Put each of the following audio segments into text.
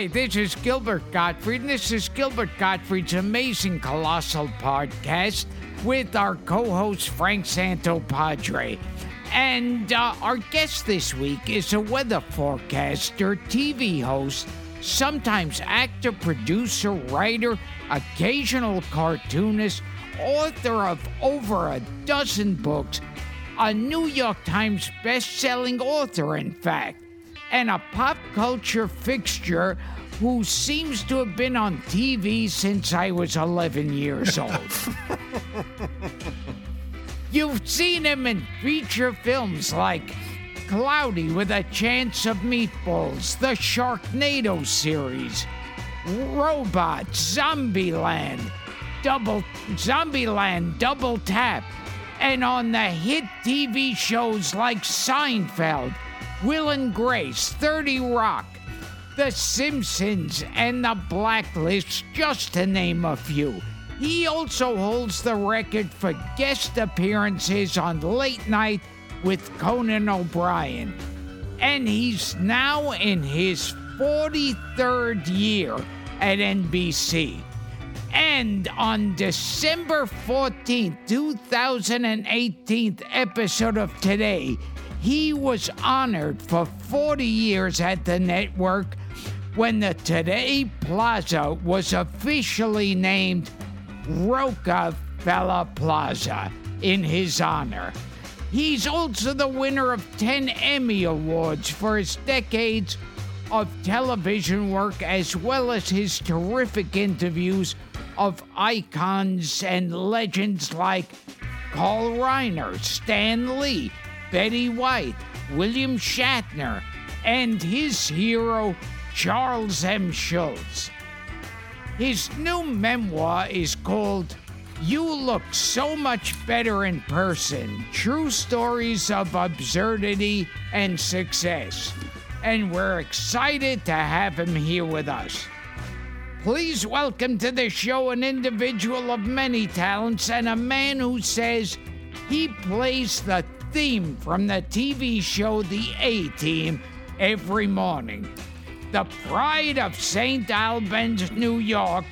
Hi, this is Gilbert Gottfried, and this is Gilbert Gottfried's Amazing Colossal Podcast with our co host Frank Santopadre. And uh, our guest this week is a weather forecaster, TV host, sometimes actor, producer, writer, occasional cartoonist, author of over a dozen books, a New York Times best-selling author, in fact, and a pop culture fixture who seems to have been on TV since I was 11 years old. You've seen him in feature films like Cloudy with a Chance of Meatballs, the Sharknado series, Robot, Zombieland, Double Zombieland, Double Tap, and on the hit TV shows like Seinfeld, Will and Grace, 30 Rock, The Simpsons, and The Blacklist, just to name a few. He also holds the record for guest appearances on Late Night with Conan O'Brien. And he's now in his 43rd year at NBC. And on December 14th, 2018th episode of Today, he was honored for 40 years at the network when the Today Plaza was officially named Rockefeller Plaza in his honor. He's also the winner of 10 Emmy Awards for his decades of television work as well as his terrific interviews of icons and legends like Carl Reiner, Stan Lee, Betty White, William Shatner, and his hero, Charles M. Schulz. His new memoir is called You Look So Much Better in Person True Stories of Absurdity and Success. And we're excited to have him here with us. Please welcome to the show an individual of many talents and a man who says he plays the theme from the TV show The A Team every morning. The pride of St. Albans, New York,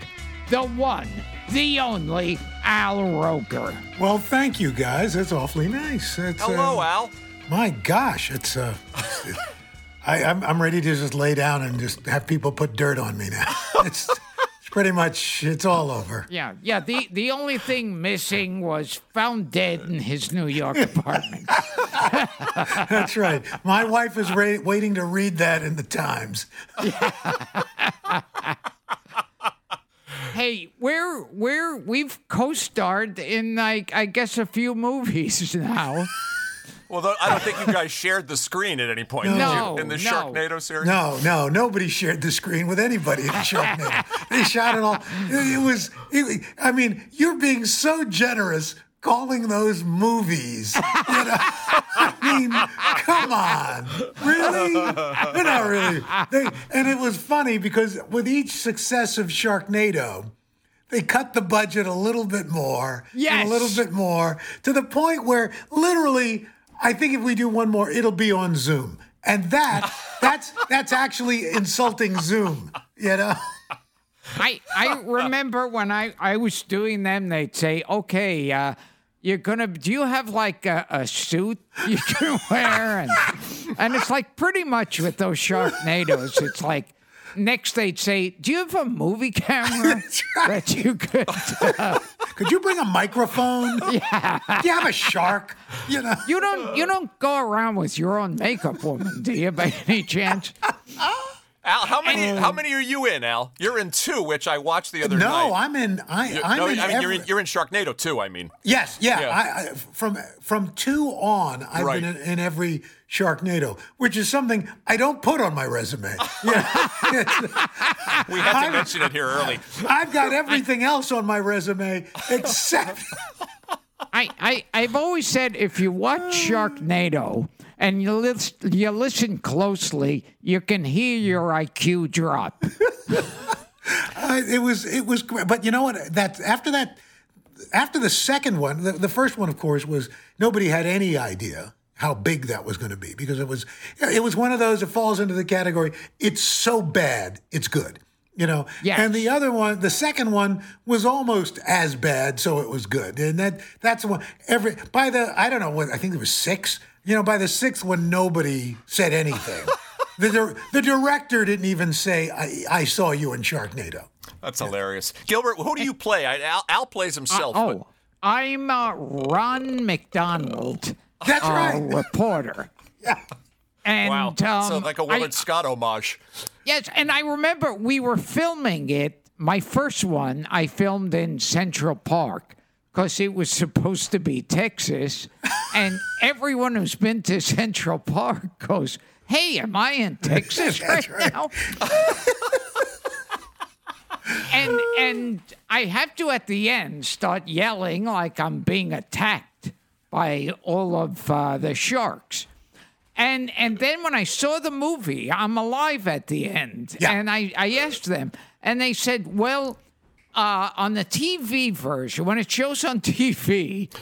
the one, the only Al Roker. Well, thank you guys. That's awfully nice. That's, Hello, uh, Al. My gosh, it's uh, I, I'm I'm ready to just lay down and just have people put dirt on me now. Pretty much it's all over. Yeah, yeah. The the only thing missing was found dead in his New York apartment. That's right. My wife is ra- waiting to read that in the Times. hey, we're we're we've co-starred in like I guess a few movies now. Well, though, I don't think you guys shared the screen at any point No, you, in the no. Sharknado series. No, no, nobody shared the screen with anybody in Sharknado. they shot it all. It, it was. It, I mean, you're being so generous calling those movies. You know? I mean, come on, really? But not really. They, and it was funny because with each successive Sharknado. They cut the budget a little bit more, and Yes. a little bit more, to the point where literally, I think if we do one more, it'll be on Zoom, and that that's that's actually insulting Zoom, you know. I I remember when I I was doing them, they'd say, "Okay, uh, you're gonna. Do you have like a, a suit you can wear?" And and it's like pretty much with those Sharknados, it's like. Next, they'd say, "Do you have a movie camera that you could?" Uh, Could you bring a microphone? Yeah. Do you have a shark? You know. you don't. You don't go around with your own makeup woman, do you? By any chance? Al, how many? how many are you in, Al? You're in two, which I watched the other night. No, I'm in. I, You- I'm no, in. I mean you're in every- you're in Sharknado too. I mean, Yes, yeah. Yeah. I, I, from from two on, I've Right. been in, in every Sharknado, which is something I don't put on my resume. Yeah. we had to mention it here early. I've got everything else on my resume except. I, I I've always said if you watch Sharknado and you lis- you listen closely, you can hear your IQ drop. I, uh, it was it was great. But you know what? That after that, after the second one, the, the first one, of course, was nobody had any idea, how big that was going to be because it was it was one of those that falls into the category it's so bad it's good you know Yes. and the other one the second one was almost as bad so it was good and that that's the one every by the i don't know what i think there was six you know by the sixth one nobody said anything the, dir- the director didn't even say I, I saw you in sharknado That's hilarious. Gilbert, who do you play? I, Al, Al plays himself. but- Oh, I'm uh, Ron McDonald, that's uh, right reporter. yeah. And wow. um, so like a I- Willard Scott homage. Yes, and I remember we were filming it. My first one I filmed in Central Park because it was supposed to be Texas. and everyone who's been to Central Park goes, Hey, am I in Texas right, right. now? and and I have to at the end start yelling like I'm being attacked by all of uh, the sharks. And and then when I saw the movie, I'm alive at the end. Yeah. And I, I asked them, and they said, well, uh, on the TV version, when it shows on TV,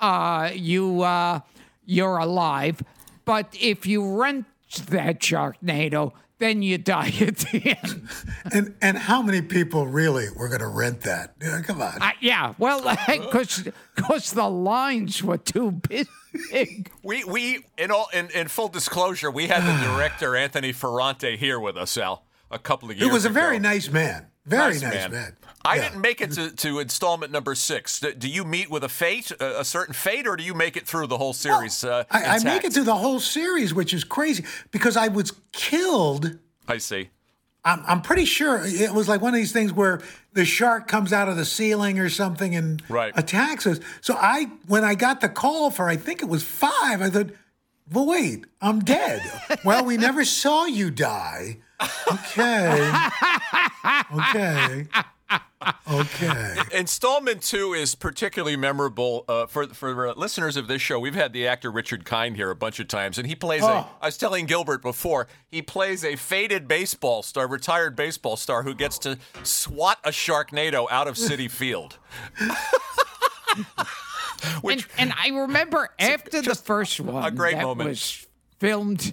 uh, you uh, you're alive. But if you rent that Sharknado, then you die at the end. And and how many people really were going to rent that? Yeah, come on. Uh, yeah, well, because because the lines were too big. We we in all in, in full disclosure, we had the director Anthony Ferrante here with us, Al, a couple of years. Ago. He was a ago. very nice man. Very nice, man. I Yeah. didn't make it to, to installment number six. Do, do you meet with a fate, a, a certain fate, or do you make it through the whole series? uh, I, I make it through the whole series, which is crazy because I was killed. I see. I'm, I'm pretty sure it was like one of these things where the shark comes out of the ceiling or something and Right. attacks us. So I, when I got the call for, I think it was five, I thought, well, wait, I'm dead. well, we never saw you die. Okay. Okay. Okay. Installment two is particularly memorable uh, for for listeners of this show. We've had the actor Richard Kind here a bunch of times, and he plays a. Oh. I was telling Gilbert before he plays a faded baseball star, retired baseball star, who gets to swat a Sharknado out of Citi Field. and, and I remember after the first one a great that moment. was filmed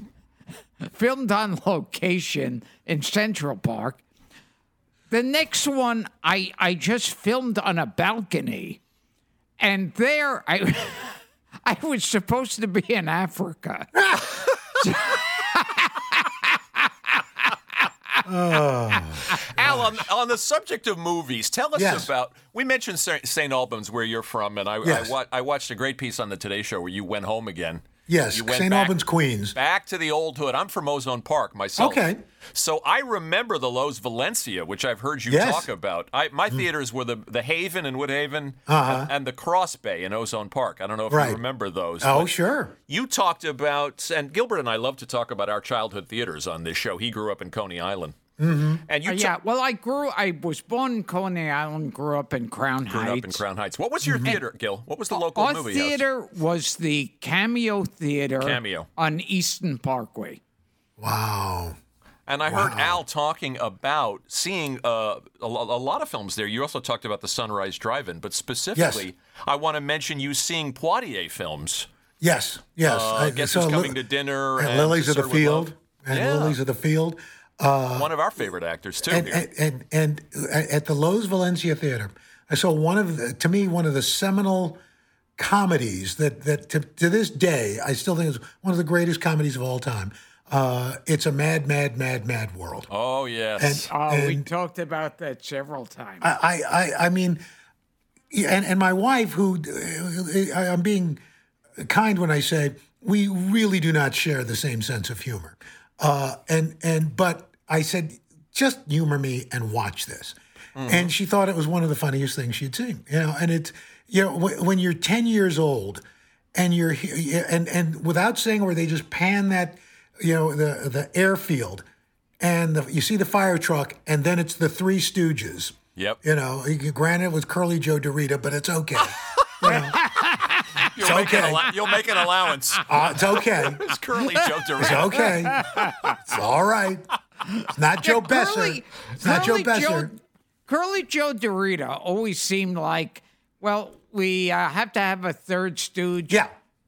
filmed on location in Central Park. The next one I I just filmed on a balcony, and there I I was supposed to be in Africa. Ah. Al, on, on the subject of movies, tell us Yes. about. We mentioned St. Albans, where you're from, and I, Yes. I, wa- I watched a great piece on the Today Show where you went home again. Yes, St. Albans, Queens. Back to the old hood. I'm from Ozone Park myself. Okay. So I remember the Loew's Valencia, which I've heard you Yes. talk about. I, my theaters were the the Haven in Woodhaven Uh-huh. and, and the Cross Bay in Ozone Park. I don't know if Right. you remember those. Oh, sure. You talked about, and Gilbert and I love to talk about our childhood theaters on this show. He grew up in Coney Island. Mm-hmm. And you Uh, ta- yeah, well, I grew. I was born in Coney Island, grew up in Crown grew Heights. up in Crown Heights. What was your theater, Gil? What was the local Our movie house? theater was the Cameo Theater Cameo. on Eastern Parkway. Wow. And I heard Al talking about seeing uh, a, a lot of films there. You also talked about the Sunrise Drive-In, but specifically, I want to mention you seeing Poitier films. Yes, yes. Uh, I- Guess so Who's Li- Coming to Dinner and and Lilies of the Field. And Yeah. Lilies of the Field. One of our favorite actors too. and, here. and, and and at the Loew's Valencia Theater, I saw one of the, to me one of the seminal comedies that that to, to this day I still think is one of the greatest comedies of all time. Uh, it's a mad, mad, mad, mad world. oh yes. And, Oh, we and talked about that several times. I, I, I mean, and and my wife, who I- I'm being kind when I say we really do not share the same sense of humor, uh, and and but I said just humor me and watch this, and she thought it was one of the funniest things she'd seen, you know, and it's you know wh- when you're 10 years old and you're he- and and without saying where they just pan that you know the the airfield and the, you see the fire truck and then it's the three stooges yep. you know, you- granted it was Curly Joe DeRita, but it's okay. You know, You'll, make an okay. allow- you'll make an allowance. uh, it's okay. It's Curly Joe It's okay. It's all right. It's not Joe Besser. Curly, It's not Joe Curly Besser. Joe, Curly Joe DeRita always seemed like, well, we uh, have to have a third stooge. Yeah.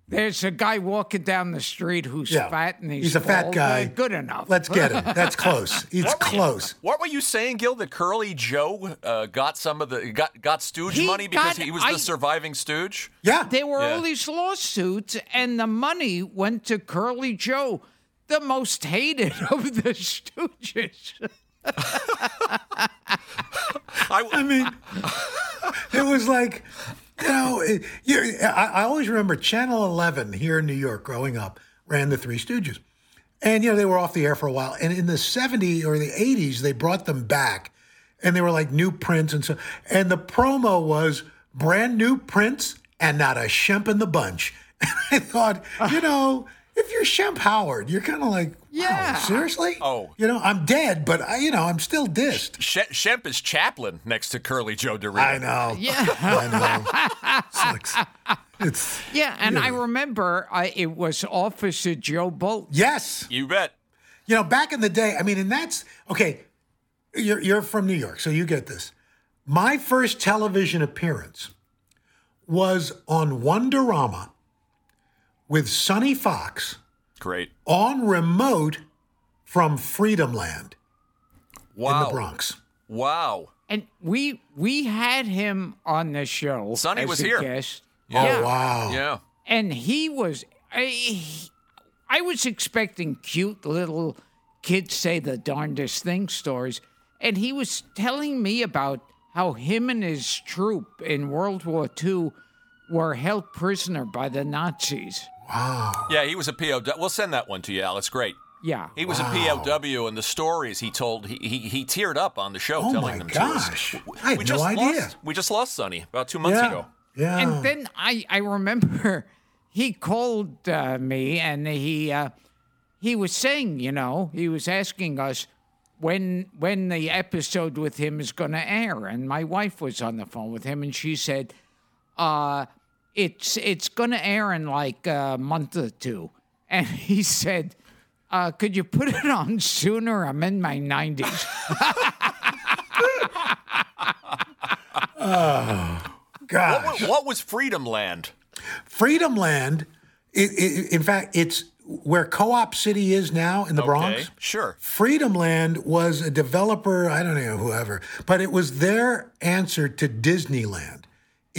There's a guy walking down the street who's Yeah. fat and he's, He's a fat bald. guy. Uh, Good enough. Let's get him. That's close. It's What were you- close. what were you saying, Gil? That Curly Joe uh, got some of the got got Stooge He money because got- he was I- the surviving Stooge. Yeah. There were Yeah. all these lawsuits, and the money went to Curly Joe, the most hated of the Stooges. I, I mean, it was like, you know, it, I, I always remember Channel 11 here in New York growing up ran the Three Stooges. And, you know, they were off the air for a while. And in the 70s or the 80s, they brought them back and they were like new prints and so. And the promo was brand new prints and not a shemp in the bunch. And I thought, you know, if you're Shemp Howard, you're kind of like, wow, Yeah. seriously? Oh. You know, I'm dead, but, I, you know, I'm still dissed. She- Shemp is Chaplin next to Curly Joe DeRita. I know. Yeah. I know. It's, like- it's Yeah, and I remember I, it was Officer Joe Bolt. yes. You bet. You know, back in the day, I mean, and that's okay. You're you're from New York, so you get this. My first television appearance was on Wonderama with Sonny Fox Great. on remote from Freedom Land Wow. in the Bronx. Wow. And we we had him on the show. Sonny was here. Guest. Oh Yeah. wow! Yeah. and he was I, I was expecting cute little kids say the darndest thing stories and he was telling me about how him and his troop in world war ii were held prisoner by the nazis Wow! Yeah, he was a POW. We'll send that one to you, Al. It's great. yeah He was a POW, and the stories he told, he, he, he teared up on the show Oh telling my them gosh! to us. I had no just idea. Lost, we just lost Sonny about two months Yeah, ago. yeah. and then I, I remember he called uh, me and he uh, he was saying, you know, he was asking us when when the episode with him is going to air, and my wife was on the phone with him, and she said, uh, "It's it's going to air in like a month or two. and he said. Uh, could you put it on sooner? I'm in my 90s. Gosh. What, what was Freedom Land? Freedom Land, it, it, in fact, it's where Co op City is now in the Okay, Bronx. sure. Freedom Land was a developer, I don't know whoever, but it was their answer to Disneyland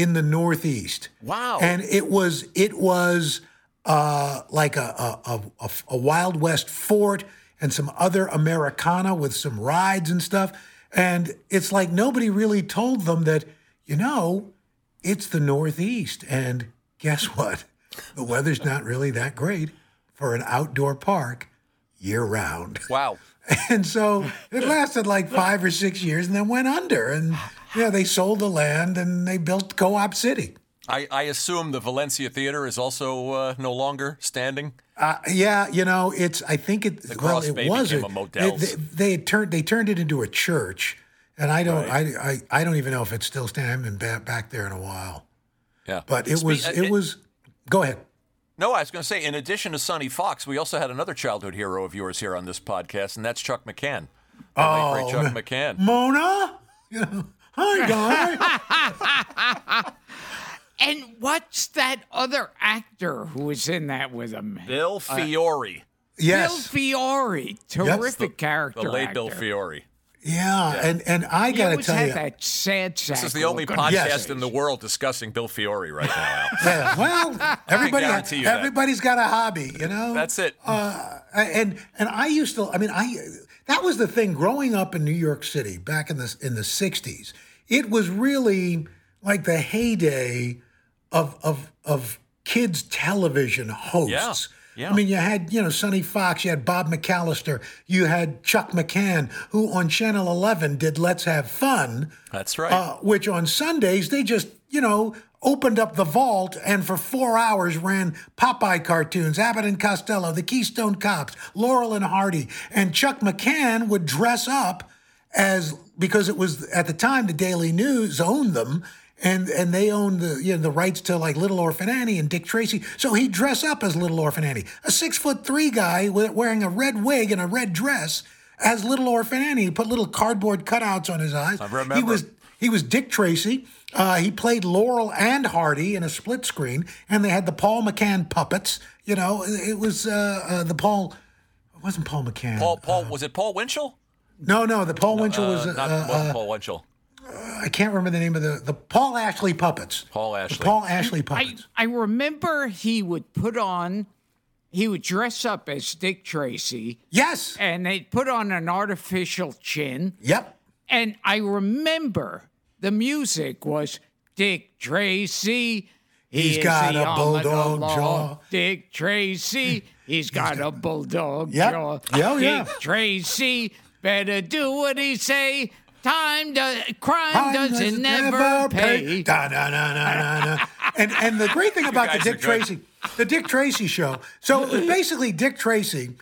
in the Northeast. Wow. And it was it was uh, like a, a, a, a Wild West fort and some other Americana with some rides and stuff. And it's like nobody really told them that, you know, it's the Northeast. And guess what? The weather's not really that great for an outdoor park year round. Wow. And so it lasted like five or six years and then went under. And yeah, they sold the land and they built Co op City. I, I assume the Valencia Theater is also uh, no longer standing. Uh, yeah, you know, it's. I think it. well, Cross it was a, They, they, they turned. They turned it into a church, and I don't. I, I. I don't even know if it's still standing. I haven't been back, there in a while. Yeah. But it Spe- was. uh, It was. Go ahead. No, I was going to say, in addition to Sonny Fox, we also had another childhood hero of yours here on this podcast, and that's Chuck McCann. The late, great Chuck McCann. Mona. You know, Hi, guy. And what's that other actor who was in that with him? Bill Fiore. yes. Bill Fiore, terrific character. The late Bill. Fiore. Yeah, and and I gotta always tell you. that sad. This is the only podcast his in the world discussing Bill Fiore right now, Yeah, well, everybody, guarantee you that. everybody's got a hobby, you know. That's it. Uh, and and I used to. I mean, I that was the thing growing up in New York City back in the in the '60s. It was really like the heyday of of of kids television hosts. Yeah, yeah. I mean, you had you know Sonny Fox, you had Bob McAllister, you had Chuck McCann, who on Channel 11 did Let's Have Fun That's right. uh, which on Sundays they just, you know, opened up the vault and for four hours ran Popeye cartoons, Abbott and Costello, the Keystone Cops, Laurel and Hardy, and Chuck McCann would dress up as because it was at the time the Daily News owned them. And, and they owned the you know the rights to like Little Orphan Annie and Dick Tracy, so he'd dress up as Little Orphan Annie, a six foot three guy wearing a red wig and a red dress as Little Orphan Annie. He put little cardboard cutouts on his eyes. I remember. He was He was Dick Tracy. Uh, he played Laurel and Hardy in a split screen, and they had the Paul McCann puppets. You know, it was uh, uh, the Paul. It wasn't Paul McCann. Paul, Paul, was it Paul Winchell? No, no, the Paul Winchell was. Uh, not uh, wasn't Paul Winchell. I can't remember the name of the the Paul Ashley puppets. Paul The Ashley. Paul Ashley I, puppets. I remember he would put on, he would dress up as Dick Tracy, yes. and they'd put on an artificial chin. Yep. And I remember the music was Dick Tracy. he He's is got a arm of the bulldog law. jaw. Dick Tracy. He's got a bulldog Yep. jaw. Yeah, oh, yeah. Dick Tracy. Better do what he say. Time does crime, Crime doesn't never pay. Da, da, da, da, da, da. and and the great thing about the Dick. Tracy, the Dick Tracy show. So it was basically Dick Tracy,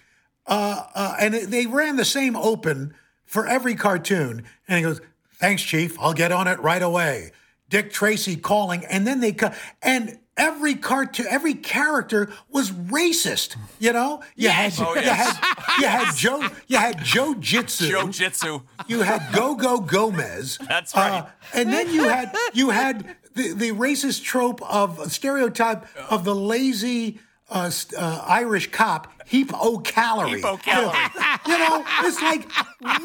uh, uh, and they ran the same open for every cartoon. And he goes, "Thanks, Chief. I'll get on it right away." Dick Tracy calling, and then they cut and. Every cartoon, every character was racist. You know, you Yes. had Oh, you yes. had you had Joe you had Joe Jitsu. Joe Jitsu. You had Go Go Gomez. That's right. Uh, and then you had you had the, the racist trope of stereotype of the lazy uh, uh, Irish cop, heap o calorie. Heap o calorie. You know, it's like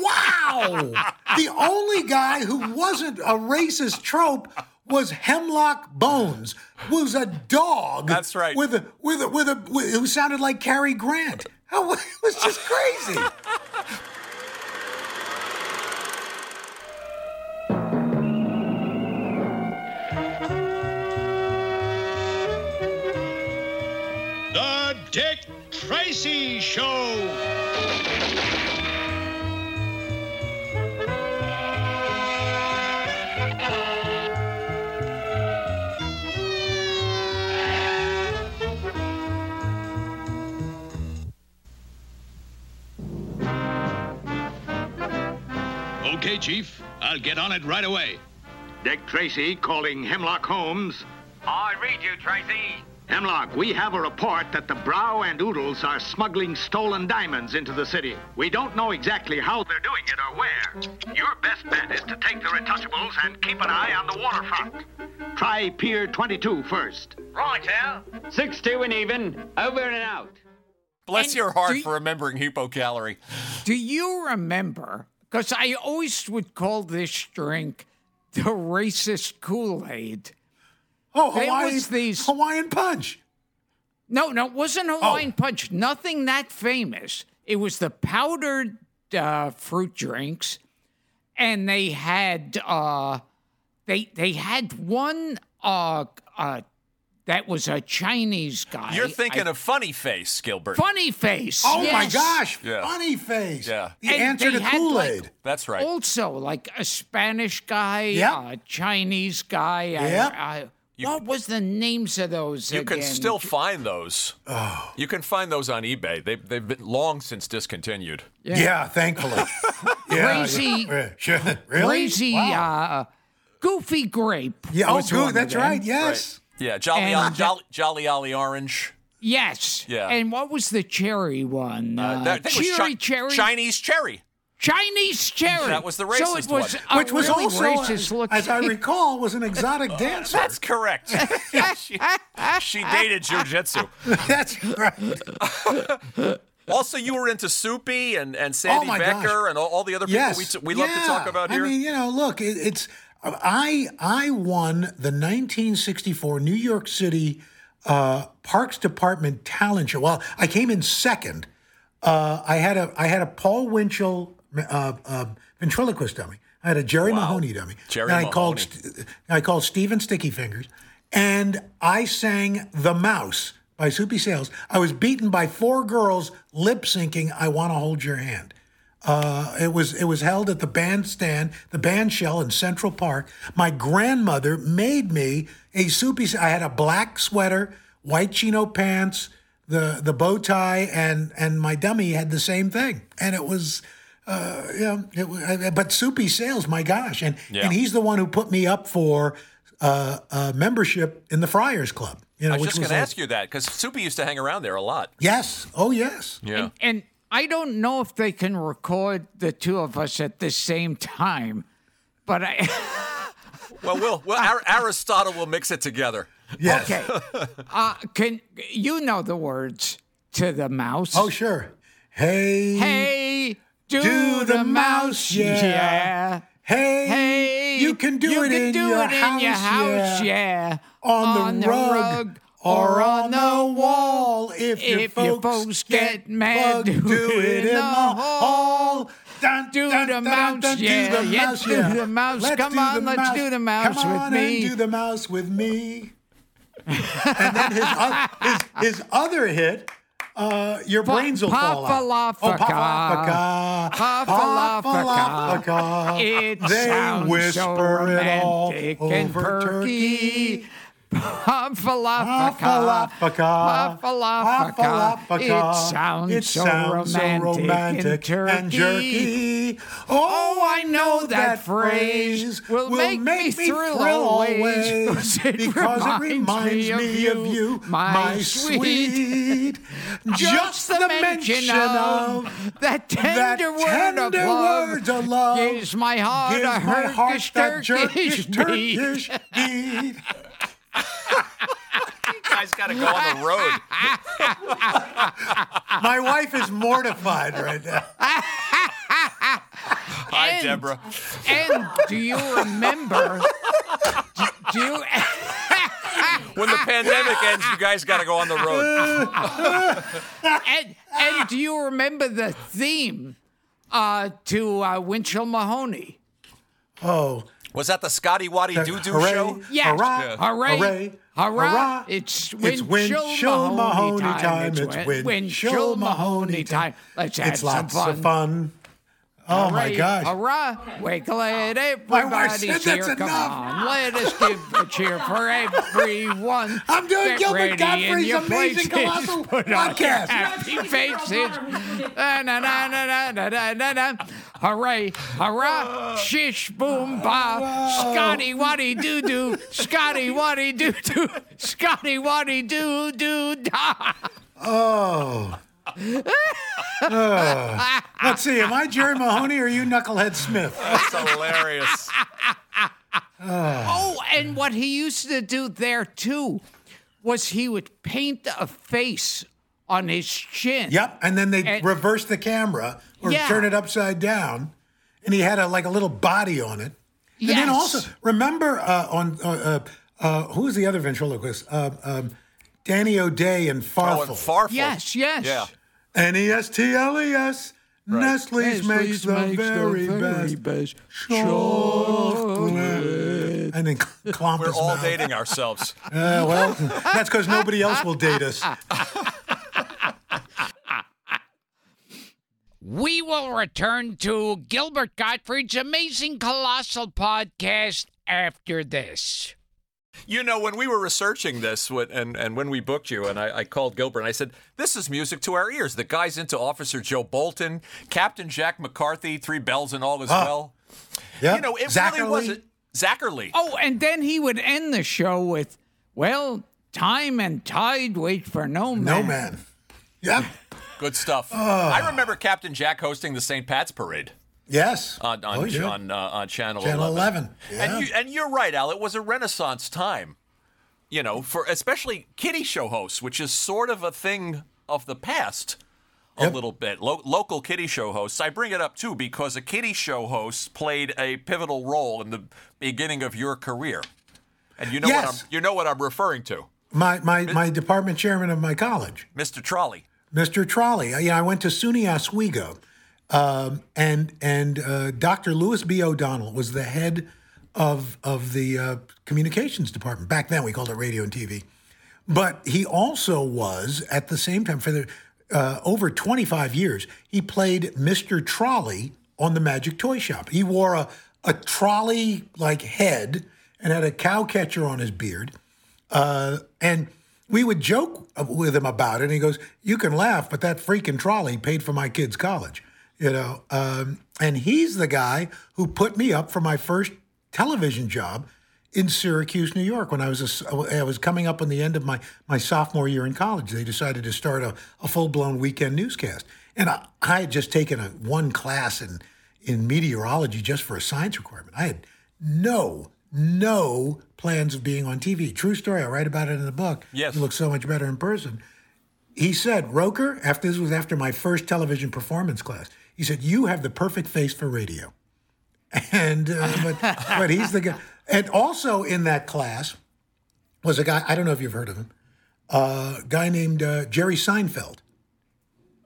wow. The only guy who wasn't a racist trope was Hemlock Bones, was a dog. That's right. With a with a with a with, who sounded like Cary Grant. How- oh, It was just crazy. The Dick Tracy Show. Okay, Chief. I'll get on it right away. Dick Tracy calling Hemlock Holmes. I read you, Tracy. Hemlock, we have a report that the Brow and Oodles are smuggling stolen diamonds into the city. We don't know exactly how they're doing it or where. Your best bet is to take the retouchables and keep an eye on the waterfront. Try Pier 22 first. Right, Al. Six, two, and even. Over and out. Bless And your heart do for remembering Hippo hypocalorie. Do you remember? Because I always would call this drink the racist Kool Aid. Oh, Hawaiian, was these- Hawaiian Punch. No, no, it wasn't Hawaiian Punch. Nothing that famous. It was the powdered uh, fruit drinks, and they had uh, they they had one uh, uh, that was a Chinese guy. You're thinking I- of Funny Face, Gilbert. Funny Face. Oh my gosh, Yeah. funny face. Yeah. The And answer they to had, Kool like, Aid. That's right. Also, like a Spanish guy, Yeah. a Chinese guy. Yeah. uh, what was the names of those? You can still find those. Oh. You can find those on eBay. They, they've been long since discontinued. yeah. thankfully. yeah, Crazy- yeah. Really? crazy, Wow. uh, goofy grape. yeah, oh, was good. That's right. Yes. Yeah, Jolly, And- Jolly, Jolly Ollie Orange. Yes. Yeah. And what was the cherry one? Uh, Uh, that- I was cherry, Chi- cherry, Chinese cherry. Chinese cherry. That was the So racist it was one. a Which was really also, racist looking. as I recall, was an exotic dancer. That's correct. she, she dated jujitsu. That's right. Also, you were into Soupy and, and Sandy Oh, Becker gosh. and all, all the other people Yes. we, t- we love to talk about here. I mean, you know, look, it, it's I I won the 1964 New York City uh, Parks Department talent show. Well, I came in second. Uh, I had a I had a Paul Winchell uh, uh, ventriloquist dummy. I had a Jerry Mahoney dummy. Jerry and I called Mahoney. St- I called Steven Sticky Fingers, and I sang "The Mouse" by Soupy Sales. I was beaten by four girls lip syncing "I Want to Hold Your Hand." Uh, it was it was held at the bandstand, the band shell in Central Park. My grandmother made me a soupy. I had a black sweater, white chino pants, the the bow tie, and and my dummy had the same thing, and it was. Uh, you know, it, wa- but Soupy Sales, my gosh, and Yeah. and he's the one who put me up for uh, uh, membership in the Friars Club. You know, I was which just going was to like- ask you that because Soupy used to hang around there a lot. Yes, oh yes, Yeah. and I don't know if they can record the two of us at the same time, but I Well, we'll, well Ar- Aristotle will mix it together. Yes. Okay. Uh, can you know the words to the mouse? Oh, sure. Hey. Hey, do, Do the, the mouse, mouse, yeah. yeah. Hey. Hey, You can do you it can in do your it in house, your house, yeah. yeah. On the rug or on the wall. If, your If your folks, folks get mad, bugged, do it in the hall. Dun, Do dun, the dun, mouse, dun, do yeah. the Yeah, mouse, do the mouse. Let's Come on, let's mouse. do the mouse Come with on me. And do the mouse with me. and then his, oth- his, his other hit, uh, your Pa- brains will fall out. Oh, Pachalafaka. It they sounds whisper so it all romantic and over perky. turkey. Pachalafaka. Pachalafaka. It sounds It so sounds so romantic romantic and and jerky. jerky. Oh, oh I know that phrase will make me thrill always, 'cause it because it reminds me of you, my my sweet. Just the mention of that tender word of tender love words of love gives my heart gives a my heart Turkish, that Turkish, Turkish, beat. Turkish beat. You guys got to go on the road. My wife is mortified right now. Hi, And- Deborah. And do you remember? do, do you? When the pandemic ends, you guys got to go on the road. And, and do you remember the theme uh, to uh, Winchell Mahoney? Oh, Was that the Scotty Waddy Doo Doo show? Yes. Hurrah, Yeah. Hooray, hooray, hurrah. hurrah. It's It's Winchell Winchell Mahoney Mahoney time. It's Win- Winchell Mahoney time. Let's have It's some lots fun. Oh my Hooray, gosh. Hurrah! Wake let My wife everybody said cheer. that's Come enough. on, let us give a cheer for everyone. I'm doing Get Gilbert ready in Gottfried's your amazing colossal podcast. Happy faces. Na, na, na, na, na, na, na, na. Hooray, hurrah, shish, boom, ba, Scotty, waddy, doo doo, Scotty, waddy, doo doo, Scotty, waddy, doo doo, da. Oh. Uh, let's see. Am I Jerry Mahoney or you Knucklehead Smith? That's hilarious. Oh, and what he used to do there too was he would paint a face on his chin. Yep. And then they And- reverse the camera or Yeah. turn it upside down, and he had a like a little body on it. And then also remember uh, on uh, uh, uh, who was the other ventriloquist? Uh, um, Danny O'Day and Farfel. Oh, and Farfel. Yes, yes. Yeah. N E S T L E S. Nestle's makes the very best best chocolate. And then clomp We're his all mouth. dating ourselves. Uh, well, that's because nobody else will date us. We will return to Gilbert Gottfried's amazing colossal podcast after this. You know, when we were researching this and, and when we booked you, and I, I called Gilbert and I said, This is music to our ears. The guy's into Officer Joe Bolton, Captain Jack McCarthy, Three Bells and all as ah. well. Yep. You know, it Zacherley. really wasn't. Zacherley. Oh, and then he would end the show with, well, time and tide wait for no man. No man. Yep. Good stuff. Ah. I remember Captain Jack hosting the St. Pat's Parade Yes. on on, Oh, on, uh, on Channel, Channel 11. 11. Yeah. And, you, and you're right, Al. It was a renaissance time, you know, for especially kiddie show hosts, which is sort of a thing of the past a Yep. little bit. Lo- local kiddie show hosts. I bring it up too because a kiddie show host played a pivotal role in the beginning of your career. And you know what I'm you know what I'm referring to, my, my, my department chairman of my college, Mr. Trolley. Mr. Trolley. Yeah, I went to SUNY Oswego, um, and and uh, Dr. Louis B. O'Donnell was the head of of the uh, communications department. Back then, we called it radio and TV. But he also was at the same time for the uh, over 25 years. He played Mr. Trolley on the Magic Toy Shop. He wore a a trolley like head and had a cow catcher on his beard. Uh, and we would joke with him about it. And he goes, "You can laugh, but that freaking trolley paid for my kid's college." You know, um, and he's the guy who put me up for my first television job in Syracuse, New York. When I was a I was coming up on the end of my my sophomore year in college, they decided to start a, a full blown weekend newscast, and I, I had just taken a one class in in meteorology just for a science requirement. I had no no plans of being on TV. True story. I write about it in the book. Yes. He looks so much better in person. He said, Roker, after this was after my first television performance class, he said, You have the perfect face for radio. And uh, but but he's the guy. And also in that class was a guy, I don't know if you've heard of him, a guy named uh, Jerry Seinfeld.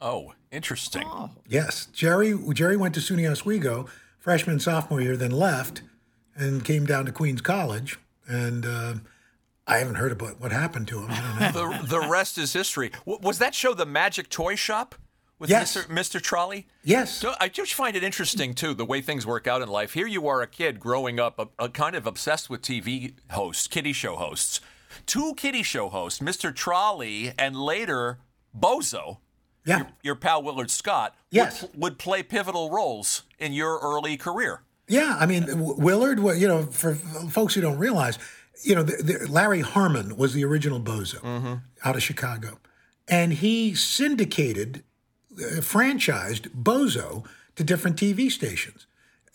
Oh, interesting. Yes, Jerry. Jerry went to SUNY Oswego freshman sophomore year, then left and came down to Queens College. And uh, I haven't heard about what happened to him. I don't know. The, the rest is history. W- was that show the Magic Toy Shop with Yes. Mr. Mr. Trolley? yes. So I just find it interesting too the way things work out in life. Here you are, a kid growing up, a, a kind of obsessed with TV hosts, kiddie show hosts. Two kiddie show hosts, Mr. Trolley and later Bozo, Yeah. your pal Willard Scott, Yes. would, would play pivotal roles in your early career. Yeah, I mean Willard. You know, for folks who don't realize, you know, the, the, Larry Harmon was the original Bozo mm-hmm. out of Chicago, and he syndicated, franchised Bozo to different TV stations,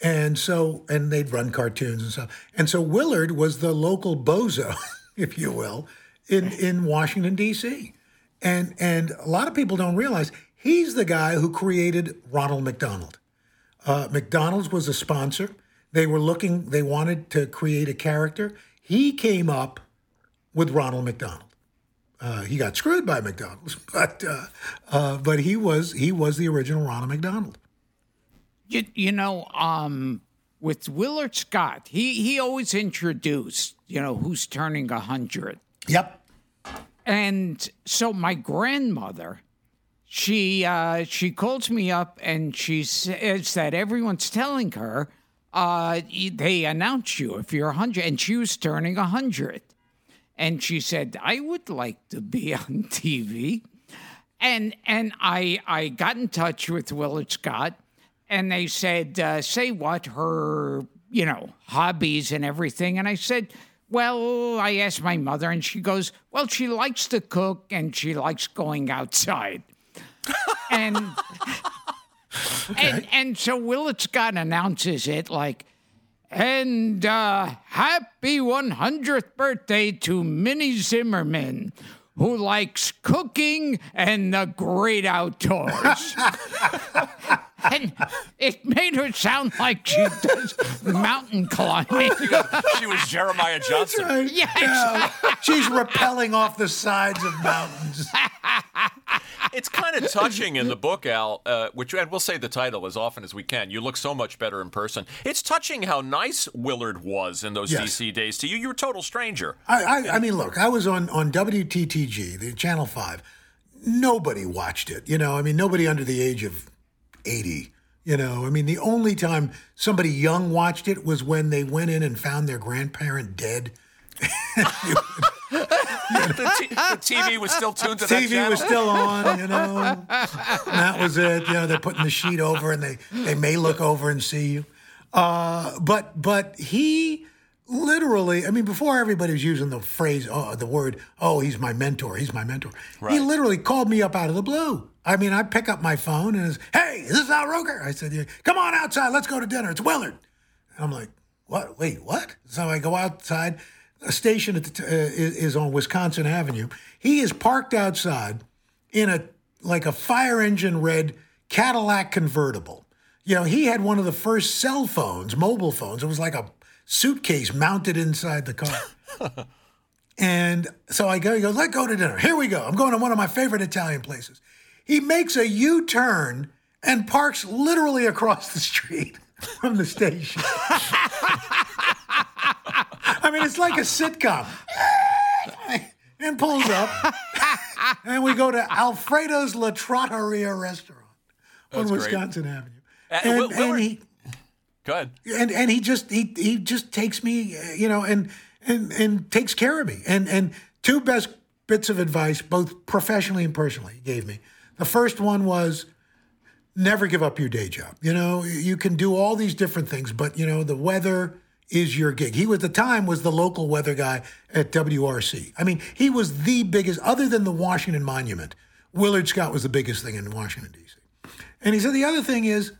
and so and they'd run cartoons and stuff. And so Willard was the local Bozo, if you will, in in Washington D.C. And and a lot of people don't realize he's the guy who created Ronald McDonald. Uh, McDonald's was a sponsor. They were looking, they wanted to create a character. He came up with Ronald McDonald. Uh, he got screwed by McDonald's, but uh, uh, but he was he was the original Ronald McDonald. You, you know, um, with Willard Scott, he, he always introduced, you know, who's turning a 100. Yep. And so my grandmother, she uh, she calls me up and she says that everyone's telling her uh, they announce you if you're 100, and she was turning 100. And she said, I would like to be on TV. And and I I got in touch with Willard Scott, and they said, uh, say what her you know hobbies and everything. And I said, well, I asked my mother, and she goes, well, she likes to cook and she likes going outside. and and and so Willard Scott announces it like. And uh, happy 100th birthday to Minnie Zimmerman, who likes cooking and the great outdoors. and it made her sound like she does mountain climbing. She was Jeremiah Johnson. Right. Yes. Yeah. She's rappelling off the sides of mountains. It's kind of touching in the book, Al, uh, which, and we'll say the title as often as we can. You look so much better in person. It's touching how nice Willard was in those Yes. DC days to you. You were a total stranger. I, I, I mean, look, I was on, on WTTG, the Channel 5. Nobody watched it. You know, I mean, nobody under the age of 80. You know, I mean, the only time somebody young watched it was when they went in and found their grandparent dead. the, t- the TV was still tuned to that TV channel. was still on, you know. And that was it. You know, they're putting the sheet over and they, they may look over and see you. Uh, but but he literally, I mean, before everybody was using the phrase, oh, the word, oh, he's my mentor, he's my mentor. He literally called me up out of the blue. I mean, I pick up my phone and it's, hey, this is Al Roker. I said, yeah, come on outside, let's go to dinner. It's Willard. And I'm like, what? Wait, what? So I go outside. A station at the t- uh, is on Wisconsin Avenue. He is parked outside in a like a fire engine red Cadillac convertible. You know, he had one of the first cell phones, mobile phones. It was like a suitcase mounted inside the car. and so I go, he goes, let's go to dinner. Here we go. I'm going to one of my favorite Italian places. He makes a U turn and parks literally across the street from the station. I mean, it's like a sitcom. and pulls up. and we go to Alfredo's La Trattoria restaurant on That's great. Wisconsin Avenue. Uh, And, Will- and he Go ahead. and and he just he he just takes me, uh, you know, and and and takes care of me. And and two best bits of advice, both professionally and personally, he gave me. The first one was never give up your day job. You know, you can do all these different things, but you know, the weather is your gig. He was at the time was the local weather guy at WRC. I mean, he was the biggest other than the Washington Monument. Willard Scott was the biggest thing in Washington D.C. And he said the other thing is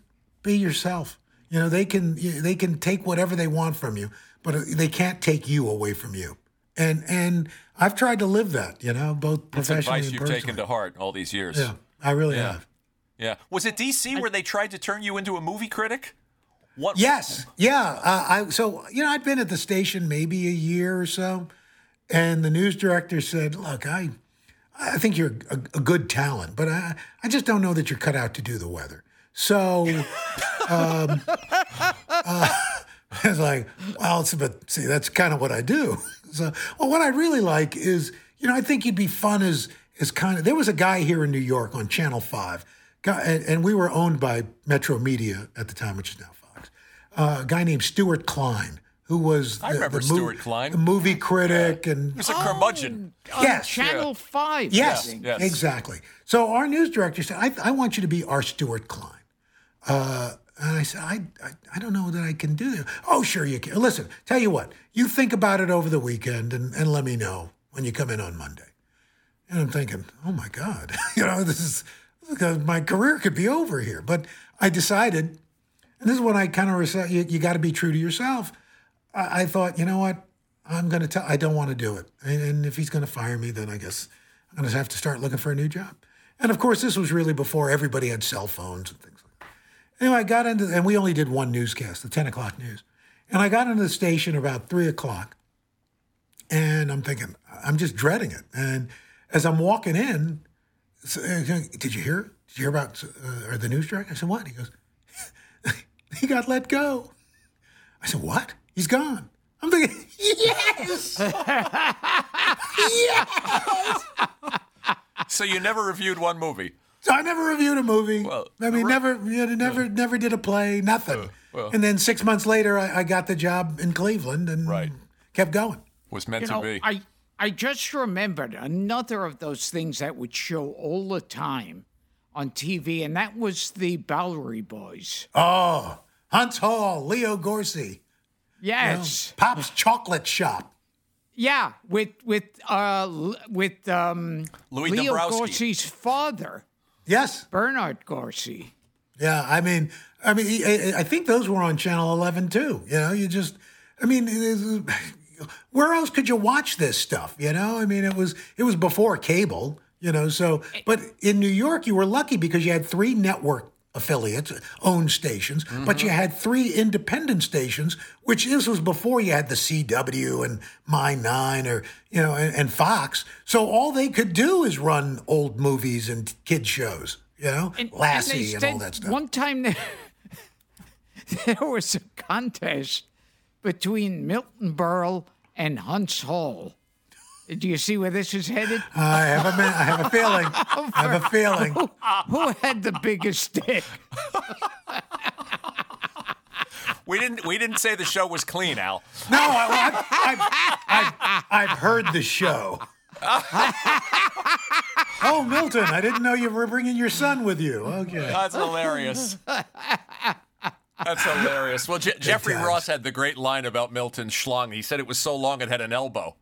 be yourself. You know, they can they can take whatever they want from you, but they can't take you away from you. And and I've tried to live that. You know, both That's professionally advice and you've personally. taken to heart all these years. Yeah, I really Yeah. have. Yeah. Was it DC where they tried to turn you into a movie critic? What? Yes, yeah. Uh, I so you know I'd been at the station maybe a year or so, and the news director said, "Look, I, I think you're a, a good talent, but I, I just don't know that you're cut out to do the weather." So, um, uh, I was like, "Well, but see, that's kind of what I do." So, well, what I really like is, you know, I think you'd be fun as as kind of. There was a guy here in New York on Channel Five, guy, and, and we were owned by Metromedia at the time, which is now Fox. Uh, a guy named Stuart Klein, who was I remember the mov- Stuart Klein. the movie critic, and He was a curmudgeon. On Yes. Channel 5. Yes, yes. exactly. So our news director said, I, I want you to be our Stuart Klein. Uh, and I said, I, I, I don't know that I can do that. Oh, sure you can. Listen, tell you what, you think about it over the weekend and, and let me know when you come in on Monday. And I'm thinking, oh my God, you know, this is, because my career could be over here. But I decided, and this is when I kind of, you, you got to be true to yourself. I, I thought, you know what? I'm going to tell, I don't want to do it. And, and if he's going to fire me, then I guess I'm going to have to start looking for a new job. And of course, this was really before everybody had cell phones and things. Anyway, I got into, and we only did one newscast, the 10 o'clock news. And I got into the station about three o'clock. And I'm thinking, I'm just dreading it. And as I'm walking in, uh, did you hear? Did you hear about uh, the news director? I said, what? He goes, he got let go. I said, what? He's gone. I'm thinking, yes, yes. So you never reviewed one movie. So I never reviewed a movie. Well, I mean, re- never, you know, never, never did a play, nothing. well. and then six months later, I, I got the job in Cleveland and Right. kept going. Was meant You to know, be. I, I just remembered another of those things that would show all the time on TV, and that was the Bowery Boys. Oh, Huntz Hall, Leo Gorcey, Yes. Pop's Chocolate Shop. Yeah, with with uh with um Louis Leo Dumbrowski. Gorcey's father, Yes. Bernard Gorcey. Yeah. I mean, I mean, I, I think those were on Channel 11 too. You know, you just, I mean, is- where else could you watch this stuff? You know, I mean, it was it was before cable. You know, so but in New York, you were lucky because you had three network affiliates, owned stations, but you mm-hmm. had three independent stations, which this was before you had the CW and My Nine or you know and, and Fox. So all they could do is run old movies and kid shows. You know, And, Lassie and, and, all that stuff. One time there, there was a contest between Milton Berle and Huntz Hall. Do you see where this is headed? I have a, ma- I have a feeling. I have a feeling. Who had the biggest dick? we didn't. We didn't say the show was clean, Al. No, I, I've, I've, I've, I've heard the show. oh, Milton, I didn't know you were bringing your son with you. Okay. That's hilarious. That's hilarious. Well, Je- Jeffrey times. Ross had the great line about Milton Schlong. He said it was so long it had an elbow.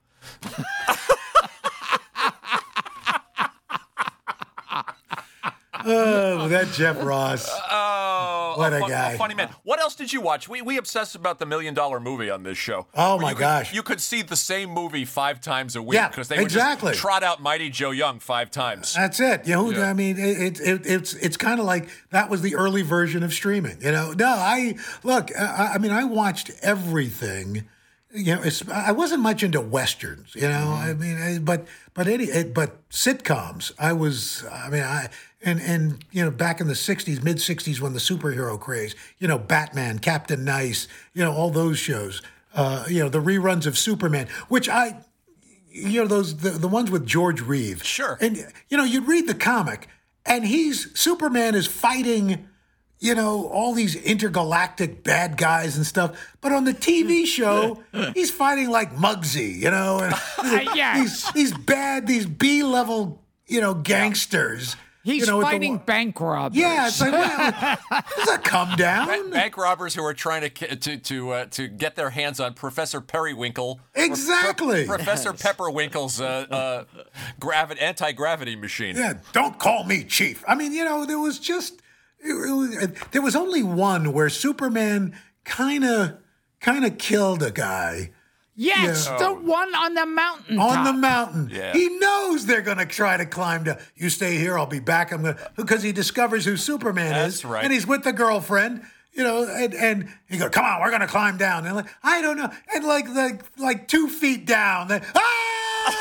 Oh, that Jeff Ross. Oh, What a fun- guy. funny man. What else did you watch? We we obsessed about the million dollar movie on this show. Oh, my you could- gosh. you could see the same movie five times a week Yeah, because they would exactly. trot out Mighty Joe Young five times. That's it. You know, Yeah. I mean, it, it, it's it's kind of like that was the early version of streaming. You know, no, I look. I, I mean, I watched everything. You know, I wasn't much into westerns. You know, mm-hmm. I mean, I, but but any but sitcoms. I was. I mean, I and and you know, back in the '60s, mid '60s, when the superhero craze. You know, Batman, Captain Nice. You know, all those shows. Uh, you know, the reruns of Superman, which I you know those the, the ones with George Reeves. Sure. And you know, you'd read the comic and he's Superman is fighting, you know, all these intergalactic bad guys and stuff. But on the TV show, he's fighting like Muggsy, you know, and yes. these these bad, these B level, you know, gangsters. He's you know, with the fighting bank robbers. Yeah, it's like, well, does that come down? Bank robbers who are trying to to to uh, to get their hands on Professor Periwinkle. Exactly. Pro- Professor Pepperwinkle's uh, uh, gravi- anti gravity machine. Yeah, don't call me chief. I mean, you know, there was just it was- there was only one where Superman kind of kind of killed a guy Yes, Yeah. the one on the mountain. on the mountain. Yeah. He knows they're going to try to climb to, You stay here, I'll be back. I'm going to because he discovers who Superman That's is, right. and he's with the girlfriend. You know, and, and he goes, "Come on, we're going to climb down." And like, I don't know, and like like like two feet down, they, ah!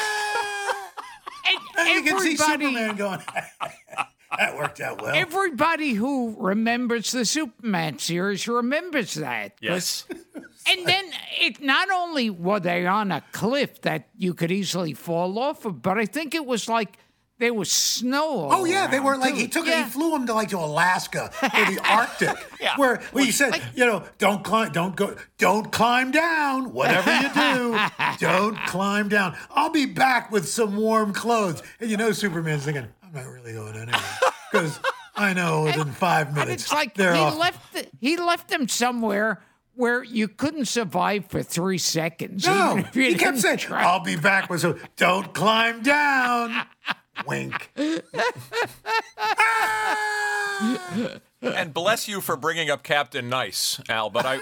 And and you can see everybody, Superman going. that worked out well. everybody who remembers the Superman series remembers that. Yes. And then it not only were they on a cliff that you could easily fall off of, but I think it was like there was snow. all Oh yeah, they were around, like too. he took yeah. he flew him to like to Alaska or the Arctic, Yeah. where where he said, you know, don't climb, don't go, don't climb down. Whatever you do, don't climb down. I'll be back with some warm clothes. And you know, Superman's thinking, I'm not really going anywhere because I know within five And minutes it's like they're he off. left the, he left them somewhere where you couldn't survive for three seconds. no, even if you he kept saying, try. "I'll be back with some." Don't climb down. Wink. And bless you for bringing up Captain Nice, Al. But I,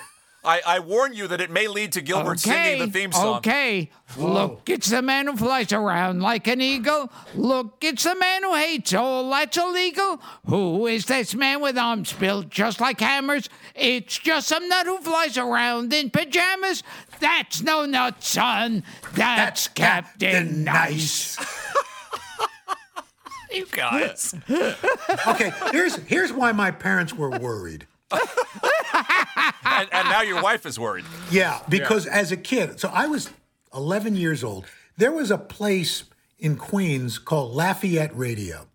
I, I warn you that it may lead to Gilbert singing the theme song. Okay. Look, it's the man who flies around like an eagle. Look, it's the man who hates all that's illegal. Who is this man with arms built just like hammers? It's just some nut who flies around in pajamas. That's no nut, son. That's, Captain Nice. You guys. Okay, here's here's why my parents were worried. And, and now your wife is worried. Yeah, because as a kid, so I was 11 years old. There was a place in Queens called Lafayette Radio.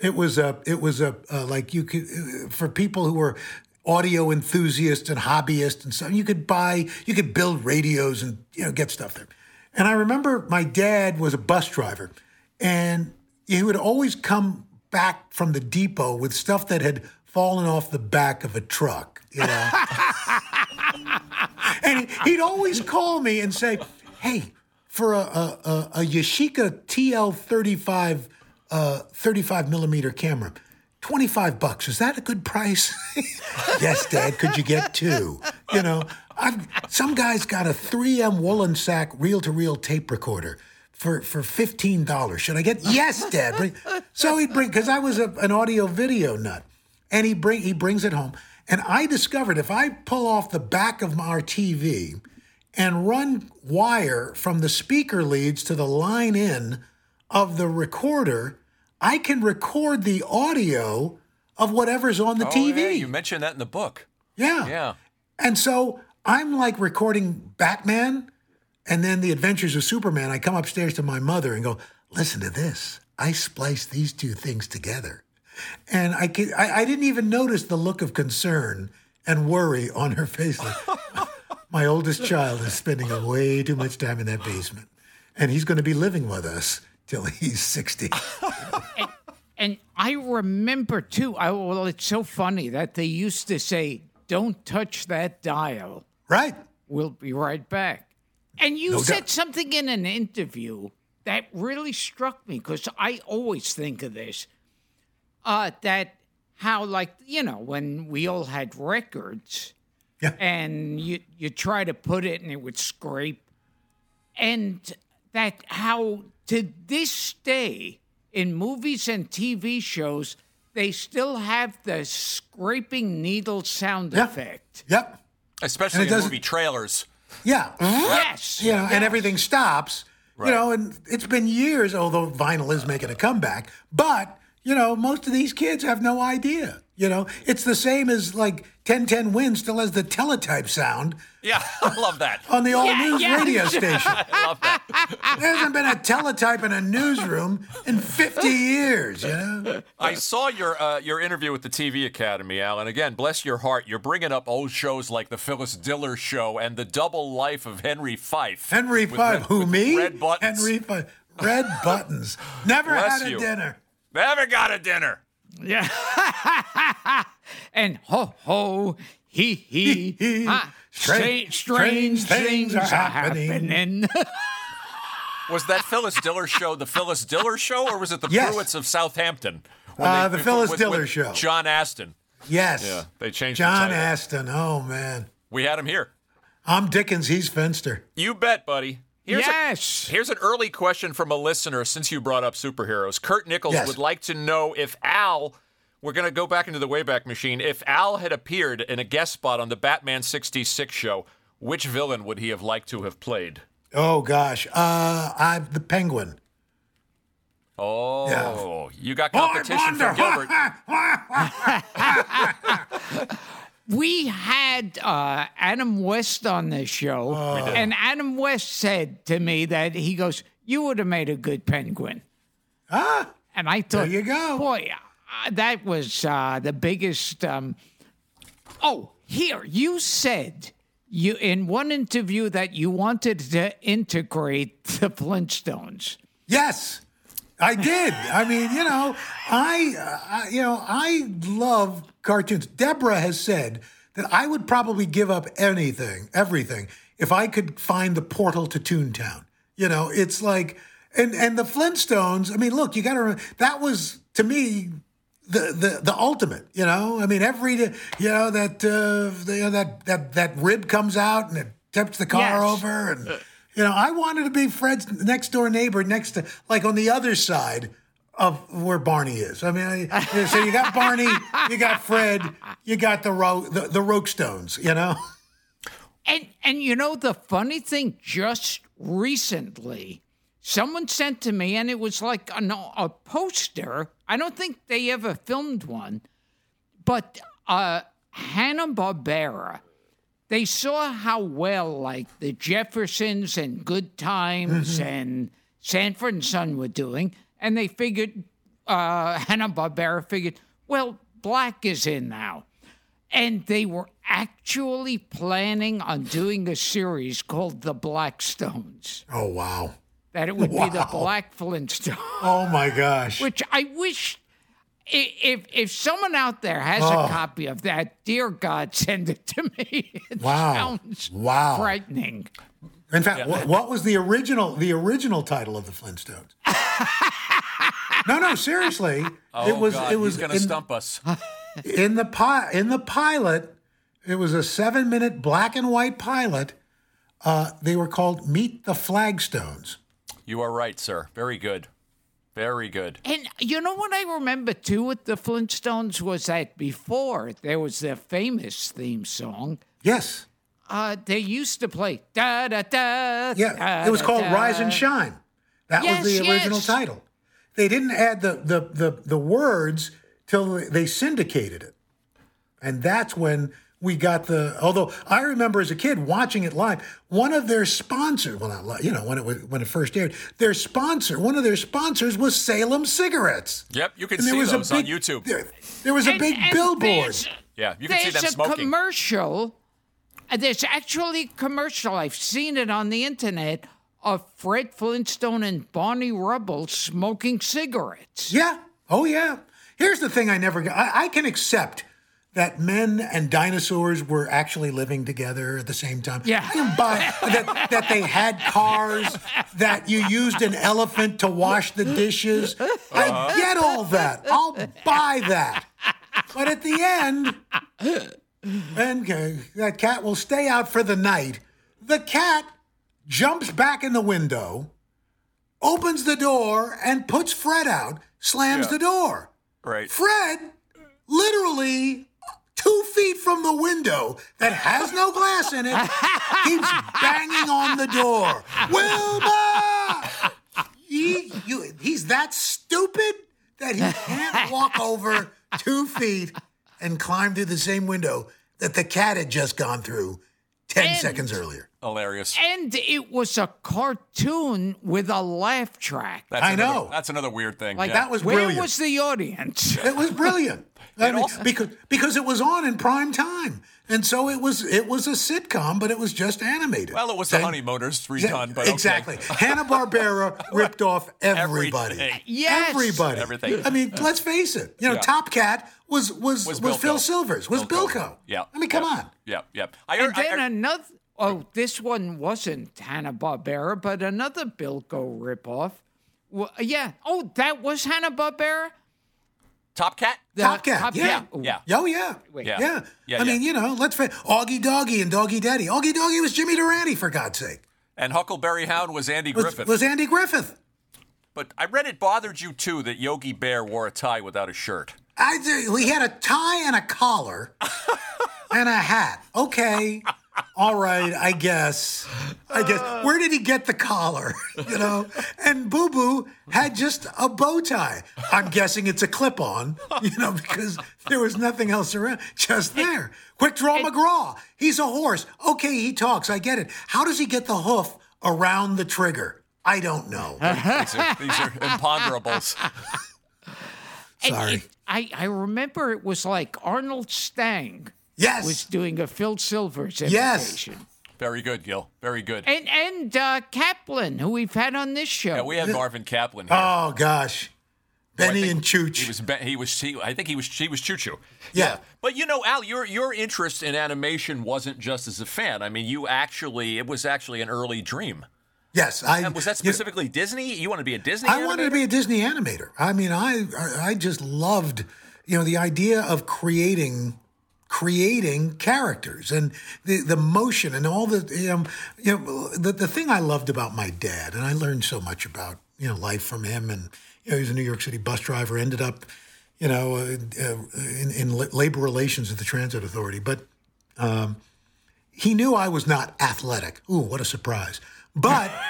It was a, it was a, uh, like you could, uh, for people who were audio enthusiasts and hobbyists and stuff, you could buy, you could build radios and, you know, get stuff there. And I remember my dad was a bus driver and he would always come back from the depot with stuff that had fallen off the back of a truck, you know? and he'd always call me and say, "Hey, for a a, a, a Yashica TL thirty five uh, thirty five millimeter camera, twenty five bucks. Is that a good price?" yes, Dad. Could you get two? You know, I've some guy's got a three M Wollensak reel to reel tape recorder. For, for fifteen dollars, should I get? Yes, Dad. So he'd bring because I was a, an audio video nut, and he bring he brings it home. And I discovered if I pull off the back of our TV and run wire from the speaker leads to the line in of the recorder, I can record the audio of whatever's on the Oh, TV. yeah, you mentioned that in the book. yeah. Yeah. And so I'm like recording Batman and then the adventures of Superman. I come upstairs to my mother and go, listen to this. I spliced these two things together. And I, can, I, I didn't even notice the look of concern and worry on her face. Like, my oldest child is spending way too much time in that basement. And he's going to be living with us till he's 60. And I remember too, I, well, it's so funny that they used to say, don't touch that dial. right? We'll be right back. And you No said doubt. something in an interview that really struck me because I always think of this. Uh, that how, like, you know, when we all had records Yeah. and you, you try to put it and it would scrape. And that how to this day in movies and TV shows, they still have the scraping needle sound Yeah. effect. Yep. Especially And it in movie trailers. Yeah. Yes. you know, yes. and everything stops. Right. You know, and it's been years, although vinyl is making a comeback. But you know, most of these kids have no idea. You know, it's the same as like 1010 Win still has the teletype sound Yeah, I love that. on the old Yeah, news yeah. radio station. I love that. There hasn't been a teletype in a newsroom in 50 years. You know, I saw your uh, your interview with the TV Academy, Alan. Again, bless your heart. You're bringing up old shows like the Phyllis Diller Show and the Double Life of Henry Phyfe. Henry Phyfe, red- who me? Red buttons. Henry Phyfe. red buttons. Never Bless had a you. dinner. Never got a dinner. Yeah. and ho ho he he. Hee. ah, Strange- stra- strange, strange things, are happening. Was that Phyllis Diller Show the Phyllis Diller Show, or was it the Yes. Pruitts of Southampton? When Uh, the Phyllis with- Diller with Show. John Astin. Yes. Yeah, they changed the John title. Astin. Oh man. We had him here. I'm Dickens. He's Finster. You bet, buddy. Here's a- yes. Here's an early question from a listener since you brought up superheroes. Kurt Nichols Yes. would like to know if Al, we're going to go back into the Wayback Machine, if Al had appeared in a guest spot on the Batman 66 show, which villain would he have liked to have played? Oh gosh. Uh, I'm the Penguin. Oh, you got competition Wonder. from Gilbert. we had uh, Adam West on this show, and Adam West said to me that he goes, "You would have made a good penguin." Ah, And I thought, there you go. boy, uh, that was uh, the biggest. Um... Oh, here you said you in one interview that you wanted to integrate the Flintstones. yes, I did. I mean, you know, I, uh, I, you know, I love cartoons. Deborah has said that I would probably give up anything, everything, if I could find the portal to Toontown. You know, it's like, and and the Flintstones. I mean, look, you got to remember that was to me the the the ultimate. You know, I mean, every you know that uh, the, you know, that that that rib comes out and it tips the car Yes. over, and you know, I wanted to be Fred's next door neighbor, next to like on the other side of where Barney is. I mean, I, so you got Barney, you got Fred, you got the Ro- the, the Rokestones. You know, And and you know the funny thing, just recently, someone sent to me, and it was like an, a poster. I don't think they ever filmed one, but uh, Hanna Barbera. They saw how well like the Jeffersons and Good Times and Sanford and Son were doing, and they figured uh, Hanna Barbera figured, well, Black is in now. And they were actually planning on doing a series called The Blackstones. oh wow, That it would be the Black Flintstones, oh my gosh, which I wish. I- If if someone out there has a copy of that, dear God, send it to me. It Wow. sounds Wow. frightening. In fact, what, what was the original the original title of the Flintstones? no, no, seriously, Oh, it was God, it was he's going to in, stump us. in the pi- in the pilot. It was a seven minute black and white pilot. Uh, they were called Meet the Flagstones. You are right, sir. Very good. Very good. And you know what I remember too with the Flintstones was that before there was their famous theme song. Yes, Uh, they used to play da da da. yeah, it was called Rise and Shine. That Yes, was the original yes. title. They didn't add the the the, the words till they syndicated it, and that's when we got the. Although I remember as a kid watching it live, one of their sponsors, well, not li- you know when it was, when it first aired, their sponsor, one of their sponsors was Salem Cigarettes. Yep, you can And see was those big, on YouTube. There, there was a And- big and billboard. there's- Yeah, you can see There's them a smoking. commercial. uh, There's actually a commercial. I've seen it on the internet of Fred Flintstone and Barney Rubble smoking cigarettes. Yeah. Oh, yeah. Here's the thing I never got. I, I can accept that men and dinosaurs were actually living together at the same time. Yeah. I can buy that, that they had cars, that you used an elephant to wash the dishes. I get all that. I'll buy that. But at the end, and uh, that cat will stay out for the night. The cat jumps back in the window, opens the door, and puts Fred out, slams Yeah. the door. Right. Fred, literally two feet from the window that has no glass in it, keeps banging on the door. Wilma! He, you, he's that stupid that he can't walk over two feet and climb through the same window that the cat had just gone through 10 And- seconds earlier. Hilarious. And it was a cartoon with a laugh track. That's I another- know. That's another weird thing. Like yeah. That was brilliant. Where was the audience? It was brilliant. I mean, because because it was on in prime time, and so it was it was a sitcom, but it was just animated. Well, it was the Same- Honeymooners redone, but okay. exactly. Hanna Barbera ripped off everybody. Everything. Yes. Everybody. Everything. I mean, let's face it. You know, Yeah. Top Cat was was Was was, Phil Silvers. Was Bilko. Bilko. Yeah. I mean, come yeah. on. Yeah, yeah. I, And I- then I- another. Oh, this one wasn't Hanna Barbera, but another Bilko ripoff. Well, yeah. Oh, that was Hanna Barbera. Top Cat. The Top Cat, Top yeah. Ooh. Yeah. Oh yeah, Yeah. yeah. Yeah, I mean, you know, let's face Augie Doggy and Doggy Daddy. Augie Doggy was Jimmy Durante, for God's sake. And Huckleberry Hound was Andy Was, Griffith. was Andy Griffith. but I read it bothered you too that Yogi Bear wore a tie without a shirt. I he had a tie and a collar and a hat. Okay. All right, I guess. I guess. Where did he get the collar? You know? And Boo Boo had just a bow tie. I'm guessing it's a clip on, you know, because there was nothing else around, just there. Quick Draw McGraw. He's a horse. Okay, he talks. I get it. How does he get the hoof around the trigger? I don't know. These are, these are imponderables. And Sorry. it- I, I remember it was like Arnold Stang Yes. was doing a Phil Silvers Yes. Very good, Gil. Very good. And and uh, Kaplan, who we've had on this show. Yeah, we had Marvin Kaplan here. Oh gosh. Benny think and Chooch. He was. Be- He was. He, I think he was. He was Choo Choo. Yeah. But you know, Al, your your interest in animation wasn't just as a fan. I mean, you actually. It was actually an early dream. yes, I And was that you know, specifically Disney? You want to be a Disney? I wanted to be a Disney animator. I mean, I I just loved, you know, the idea of creating creating characters and the the motion and all the you know, you know the the thing I loved about my dad and I learned so much about you know life from him and you know he was a New York City bus driver ended up you know uh, uh, in, in labor relations at the Transit Authority but um, he knew I was not athletic. Ooh, what a surprise! But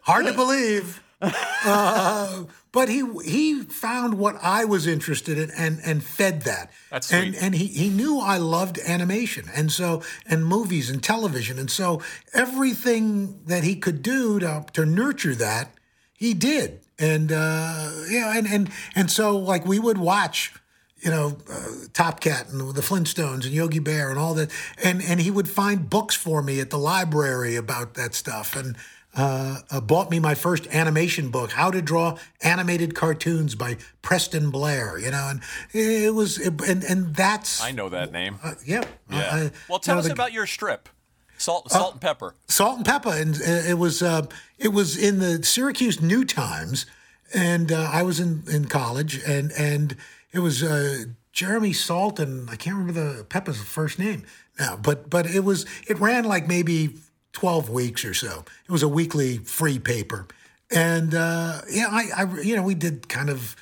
hard to believe. Uh, but he he found what I was interested in and and fed that. That's and sweet. and he he knew I loved animation and so and movies and television and so everything that he could do to to nurture that he did and uh, yeah and and and so like we would watch you know, uh, Top Cat and the Flintstones and Yogi Bear and all that. And and he would find books for me at the library about that stuff and uh, uh, bought me my first animation book, How to Draw Animated Cartoons by Preston Blair. You know, and it was it, and and that's I know that name. uh, yeah Yeah. I- well, tell you know, us the- about your strip, Salt, Salt and Pepper. Salt and Pepper, and uh, it was uh, it was in the Syracuse New Times, and uh, I was in, in college, and and it was uh, Jeremy Salt, and I can't remember the Pepper's first name now, but but it was it ran like maybe twelve weeks or so. It was a weekly free paper, and uh, yeah, I, I you know we did kind of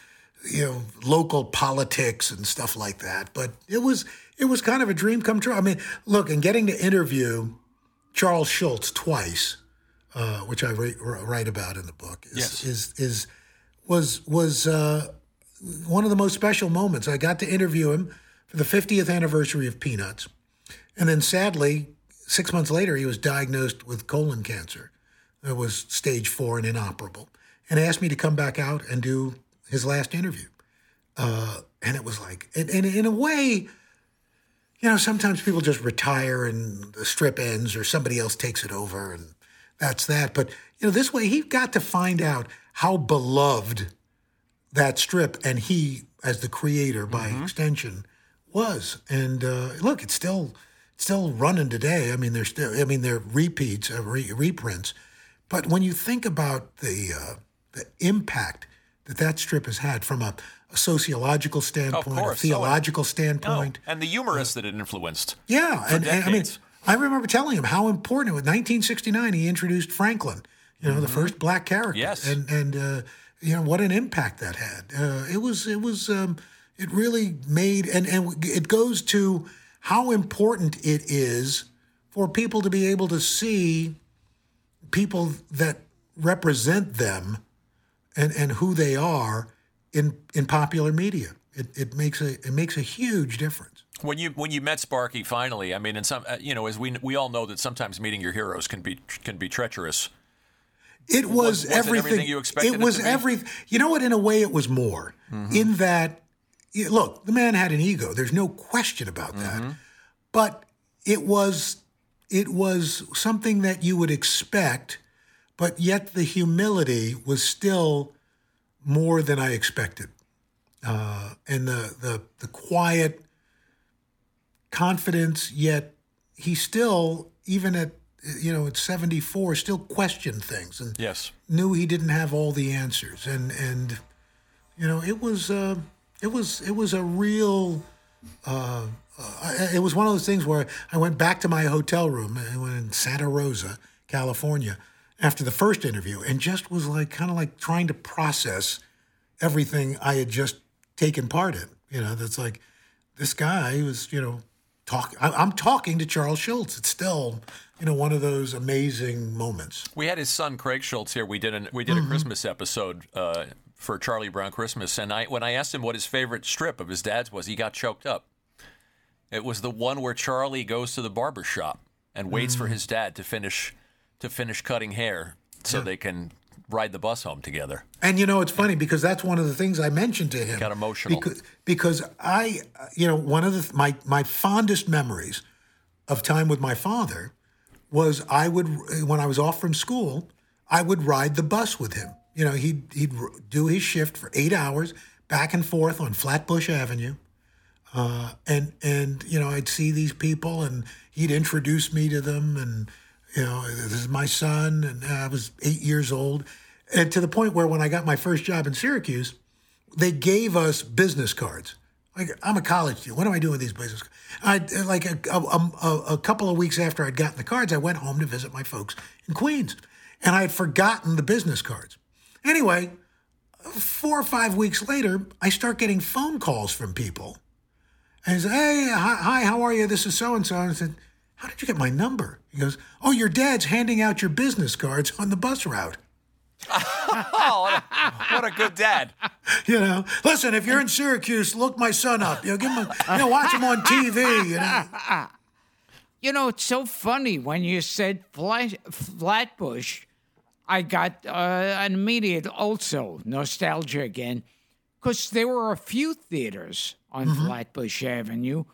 you know local politics and stuff like that, but it was it was kind of a dream come true. I mean, look, and getting to interview. Charles Schulz twice, uh, which I write, write about in the book, is Yes. is, is was was uh, one of the most special moments. I got to interview him for the 50th anniversary of Peanuts, and then sadly, six months later, he was diagnosed with colon cancer. It was stage four and inoperable, and asked me to come back out and do his last interview. Uh, and it was like, and, and in a way, you know, sometimes people just retire and the strip ends or somebody else takes it over and that's that. But, you know, this way he got to find out how beloved that strip and he, as the creator by extension, was. And uh, look, it's still still running today. I mean, there's still, I mean, they're repeats, uh, re- reprints. But when you think about the uh, the impact that that strip has had from a, a sociological standpoint, a course. Oh, theological No, standpoint, and the humorists that it influenced. yeah, and, and I mean. I remember telling him how important. it was. 1969, he introduced Franklin, you know, the first black character. Mm-hmm. Yes. and and uh, you know what an impact that had. Uh, it was it was um, it really made and and it goes to how important it is for people to be able to see people that represent them and and who they are in in popular media. It, it makes a it makes a huge difference. When you when you met Sparky finally, I mean, and some uh, you know, as we we all know that sometimes meeting your heroes can be can be treacherous. It was, was it everything. everything you expected It it was every. You know what? In a way, it was more. In that, look, the man had an ego. There's no question about that. But it was, it was something that you would expect, but yet the humility was still more than I expected, uh, and the the the quiet confidence. Yet he still, even at you know, at 74, still questioned things and Yes. knew he didn't have all the answers. And and you know, it was uh, it was it was a real. Uh, uh, it was one of those things where I went back to my hotel room in Santa Rosa, California, after the first interview, and just was like kind of like trying to process everything I had just taken part in. You know, that's like this guy was, you know, talk. I, I'm talking to Charles Schulz. It's still, you know, one of those amazing moments. We had his son Craig Schulz here. We did an, we did a Christmas episode uh, for Charlie Brown Christmas, and I when I asked him what his favorite strip of his dad's was, he got choked up. It was the one where Charlie goes to the barber shop and waits for his dad to finish to finish cutting hair so they can ride the bus home together. And you know, it's funny because that's one of the things I mentioned to him. Got emotional. Because, because I, you know, one of the my my fondest memories of time with my father was I would when I was off from school, I would ride the bus with him. You know, he'd he'd do his shift for eight hours back and forth on Flatbush Avenue. Uh, and and you know I'd see these people and he'd introduce me to them and you know this is my son and I was eight years old and to the point where when I got my first job in Syracuse they gave us business cards like I'm a college student what am I doing with these business cards I like a, a, a, couple of weeks after I'd gotten the cards I went home to visit my folks in Queens and I had forgotten the business cards anyway four or five weeks later I start getting phone calls from people and said, Hey, hi, how are you? This is so and so. And I said, How did you get my number? He goes, Oh, your dad's handing out your business cards on the bus route. Oh, what a good dad! You know, listen, if you're in Syracuse, look my son up. You know, give him, a, you know, watch him on TV. You know, You know, it's so funny when you said Flat, Flatbush. I got uh, an immediate also nostalgia again, because there were a few theaters on Flatbush Avenue.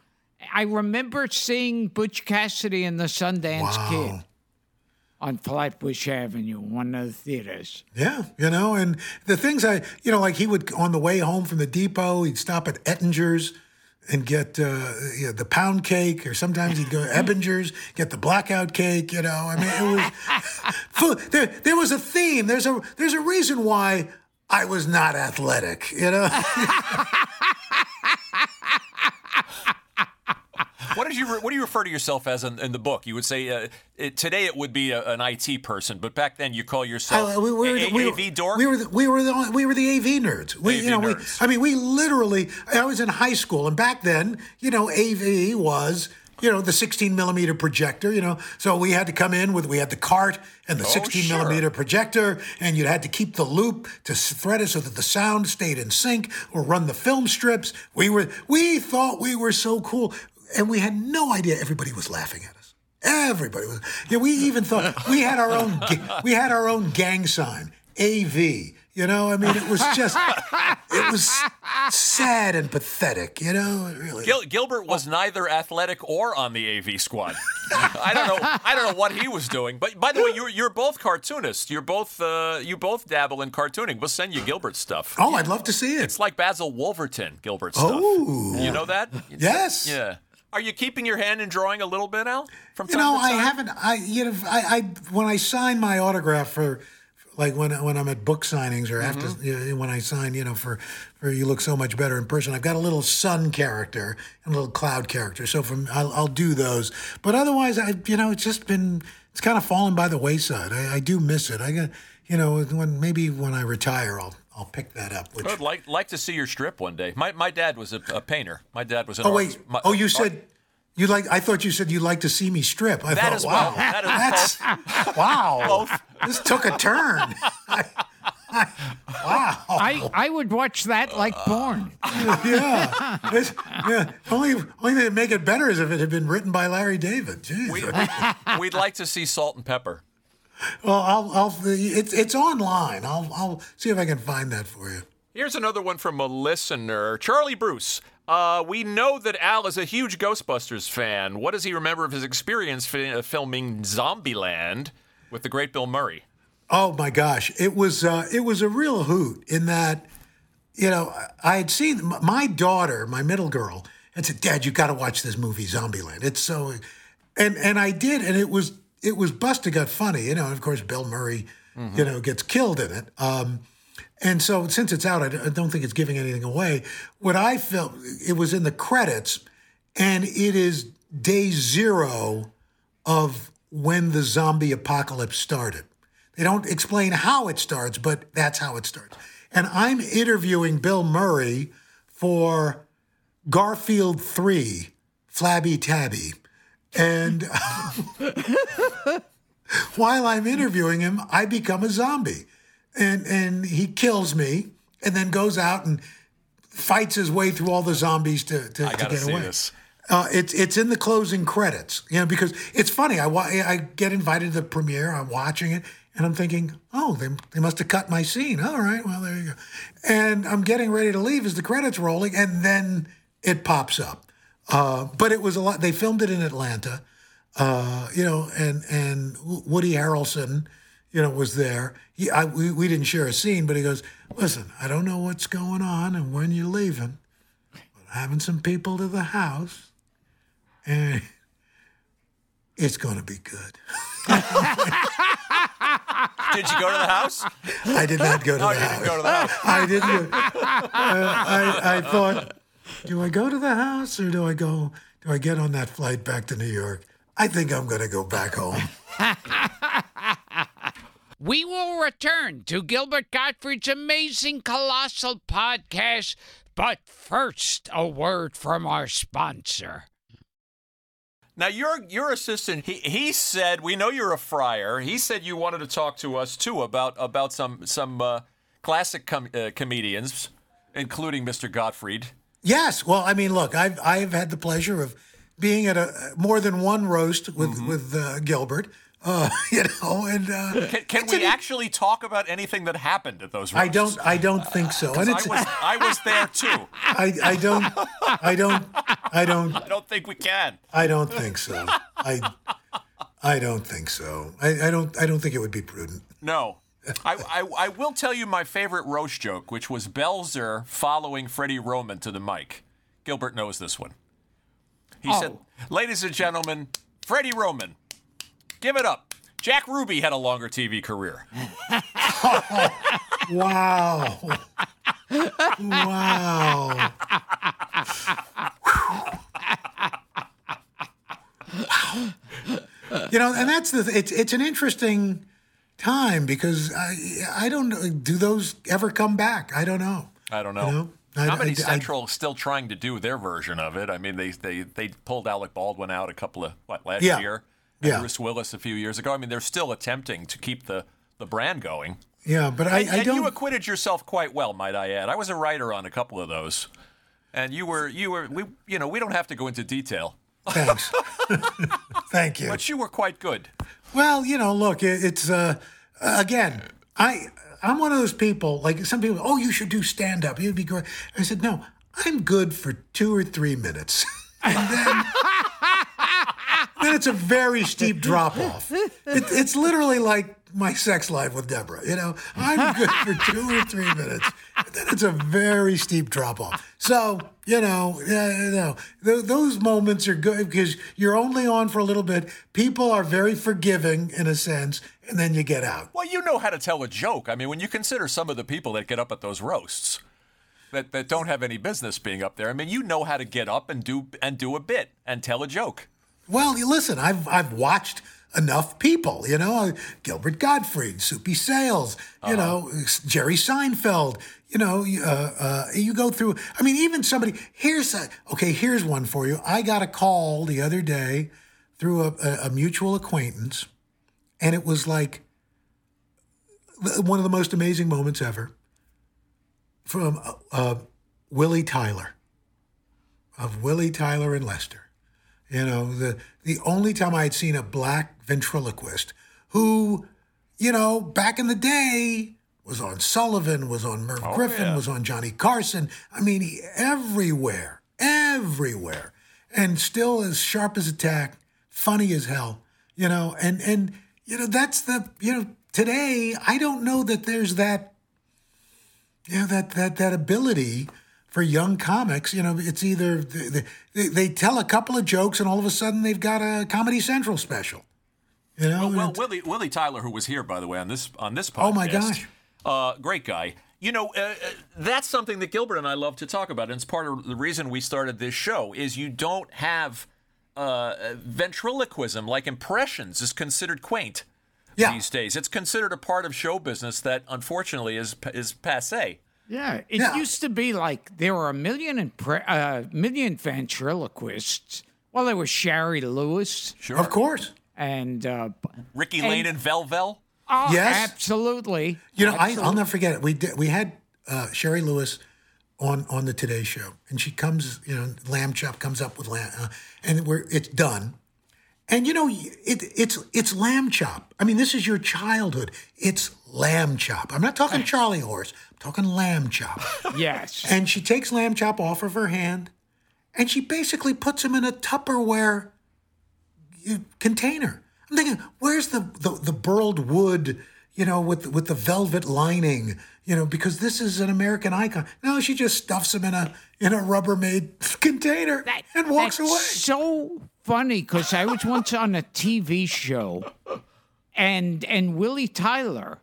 I remember seeing Butch Cassidy and the Sundance Kid on Flatbush Avenue, one of the theaters. yeah, you know, and the things I, you know, like he would on the way home from the depot, he'd stop at Ettinger's and get uh, you know, the pound cake, or sometimes he'd go to Ebinger's, get the blackout cake. You know, I mean, it was there. There was a theme. There's a there's a reason why I was not athletic. You know, What did you re- what do you refer to yourself as in, in the book? You would say uh, it, today it would be a, an IT person, but back then you call yourself we, we were, a- we, AV dork. We were the, we were the we were the AV nerds. We, AV you know, we, nerds. I mean, we literally. I was in high school, and back then, you know, AV was. You know the 16 millimeter projector. You know, so we had to come in with we had the cart and the 16 Oh, sure. millimeter projector, and you had to keep the loop to thread it so that the sound stayed in sync, or run the film strips. We were we thought we were so cool, and we had no idea everybody was laughing at us. Everybody was. Yeah, we even thought we had our own. We had our own gang sign, AV. You know, I mean, it was just, it was sad and pathetic. You know, it really. Gil- Gilbert was neither athletic or on the AV squad. I don't know. I don't know what he was doing. But by the way, you're you're both cartoonists. You're both uh, you both dabble in cartooning. We'll send you Gilbert stuff. Oh, I'd love to see it. It's like Basil Wolverton Gilbert stuff. Oh. you know that? Yes. Yeah. Are you keeping your hand and drawing a little bit, Al? From You know, I haven't. I you know, I, I when I sign my autograph for, like when when I'm at book signings or after Mm-hmm. you know, when I sign, you know, for for you look so much better in person. I've got a little sun character and a little cloud character, so from I'll, I'll do those. But otherwise, I you know, it's just been it's kind of fallen by the wayside. I, I do miss it. I got you know when maybe when I retire, I'll I'll pick that up. Which I'd like like to see your strip one day. My my dad was a, a painter. My dad was an oh wait, artist. My- oh you art- said. You like? I thought you said you'd like to see me strip. I That thought, as wow, well. That is that's wow. This took a turn. wow. I, I would watch that like porn. Yeah. It's- yeah. Only only thing to make it better is if it had been written by Larry David. Jeez. we, we'd like to see salt and pepper. Well, I'll, I'll it's it's online. I'll I'll see if I can find that for you. Here's another one from a listener, Charlie Bruce. Uh, we know that Al is a huge Ghostbusters fan. What does he remember of his experience uh, filming Zombieland with the great Bill Murray? Oh my gosh, it was uh, it was a real hoot in that, you know, I had seen my daughter, my middle girl, had said, "Dad, you got to watch this movie, Zombieland. It's so," and and I did, and it was it was bust Got funny, you know. And of course, Bill Murray, you know, gets killed in it. Um, and so, since it's out, I don't think it's giving anything away. What I felt, it was in the credits, and it is day zero of when the zombie apocalypse started. They don't explain how it starts, but that's how it starts. And I'm interviewing Bill Murray for Garfield 3, Flabby Tabby. And while I'm interviewing him, I become a zombie. And and he kills me and then goes out and fights his way through all the zombies to, to, I to get see away. this. Uh, it's it's in the closing credits, you know, because it's funny. I wa- I get invited to the premiere. I'm watching it, and I'm thinking, oh, they, they must have cut my scene. All right, well there you go. And I'm getting ready to leave as the credits rolling, and then it pops up. Uh, but it was a lot. They filmed it in Atlanta, uh, you know, and and Woody Harrelson, you know, was there. He, I, we, we didn't share a scene, but he goes, listen, I don't know what's going on and when you're leaving, but having some people to the house, and it's going to be good. Did you go to the house? I did not go to Oh, the you house. didn't go to the house. I didn't. Uh, I, I thought, do I go to the house or do I go? Do I get on that flight back to New York? I think I'm going to go back home. We will return to Gilbert Gottfried's amazing colossal podcast, but first, a word from our sponsor. Now your your assistant, he he said we know you're a friar. He said you wanted to talk to us too about about some some uh, classic com- uh, comedians, including Mr. Gottfried. Yes. Well, I mean, look, I've I've had the pleasure of being at a more than one roast with Mm-hmm. with uh, Gilbert. Uh, you know, and uh, Can, can we an- actually talk about anything that happened at those? I don't. I don't think so. And I it's. was I was there too. I, I don't. I don't. I don't. I don't think we can. I don't think so. I. I don't think so. I, I don't. I don't think it would be prudent. No. I, I, I will tell you my favorite roast joke, which was Belzer following Freddie Roman to the mic. Gilbert knows this one. He said, oh. Ladies and gentlemen, Freddie Roman, give it up. Jack Ruby had a longer TV career. Wow. wow. You know, and that's the. It's it's an interesting time because I I don't know. Do those ever come back? I don't know. I don't know. You know? I- Comedy I- I- Central is still trying to do their version of it. I mean, they they they pulled Alec Baldwin out a couple of what last Yeah. year, and Yeah. Bruce Willis a few years ago. I mean, they're still attempting to keep the the brand going. Yeah, but I, And, I don't. you acquitted yourself quite well, might I add. I was a writer on a couple of those, and you were you were we you know we don't have to go into detail, Thanks. Thank you. but you were quite good. Well, you know, look, it, it's uh, again, I I'm one of those people. Like some people, oh, you should do stand up. You'd be great. I said, no, I'm good for two or three minutes, and then. Then it's a very steep drop off. It, it's literally like my sex life with Deborah. You know, I'm good for two or three minutes, and then it's a very steep drop off. So you know, yeah, you know, th- those moments are good because you're only on for a little bit. People are very forgiving in a sense, and then you get out. Well, you know how to tell a joke. I mean, when you consider some of the people that get up at those roasts, that that don't have any business being up there. I mean, you know how to get up and do and do a bit and tell a joke. Well, you listen, I've I've watched enough people, you know, Gilbert Gottfried, Soupy Sales, you know, Jerry Seinfeld, you know, uh, uh, you go through. I mean, even somebody. Here's a okay. Here's one for you. I got a call the other day through a, a, a mutual acquaintance, and it was like one of the most amazing moments ever from uh, uh, Willie Tyler of Willie Tyler and Lester. You know, the the only time I had seen a black ventriloquist who, you know, back in the day was on Sullivan, was on Merv oh, Griffin, yeah. was on Johnny Carson. I mean, he, everywhere, everywhere, and still as sharp as a tack, funny as hell. You know, and and you know that's the you know today I don't know that there's that you know that that that ability for young comics you know it's either they, they, they tell a couple of jokes and all of a sudden they've got a comedy central special You know, Well, well It's- Willie Willie Tyler, who was here by the way on this on this podcast. Oh, my gosh. Uh, great guy. You know, uh, uh, that's something that Gilbert and I love to talk about, and it's part of the reason we started this show. Is you don't have uh, ventriloquism like impressions is considered quaint yeah, these days. It's considered a part of show business that unfortunately is is passe. Yeah, it Yeah. used to be like there were a million impre- uh, million ventriloquists. Well, there was Shari Lewis Sure. of course. And uh, Ricky Layne and Velvel. oh, Yes. absolutely. You know, I, I'll never forget it. We did, we had uh, Shari Lewis on on the Today Show, and she comes, you know, lamb chop comes up with lamb, uh, and we're it's done. And you know, it it's it's lamb chop. I mean, this is your childhood. It's lamb chop. I'm not talking Charlie horse. I'm talking lamb chop. Yes. And she takes lamb chop off of her hand, and she basically puts him in a Tupperware you- container. I'm thinking, where's the, the the burled wood, you know, with with the velvet lining, you know, because this is an American icon. No, she just stuffs him in a in a Rubbermaid container That- and walks that's away. So funny because I was once on a TV show, and and Willie Tyler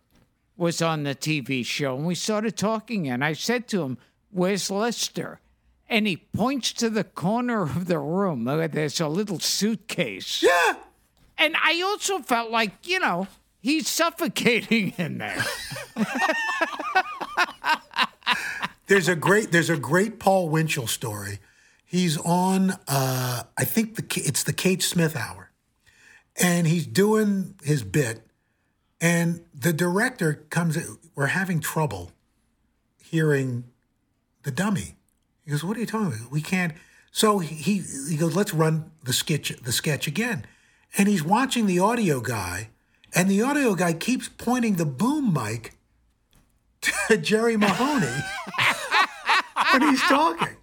was on the TV show, and we started talking, and I said to him, "Where's Lester?" And he points to the corner of the room. where There's a little suitcase. Yeah. And I also felt like, you know, he's suffocating in there. There's a great there's a great Paul Winchell story. He's on uh, I think the it's the Kate Smith hour, and he's doing his bit, and the director comes. We're having trouble hearing the dummy. He goes, "What are you talking about? We can't." So he he goes, "Let's run the sketch the sketch again," and he's watching the audio guy, and the audio guy keeps pointing the boom mic to Jerry Mahoney when he's talking.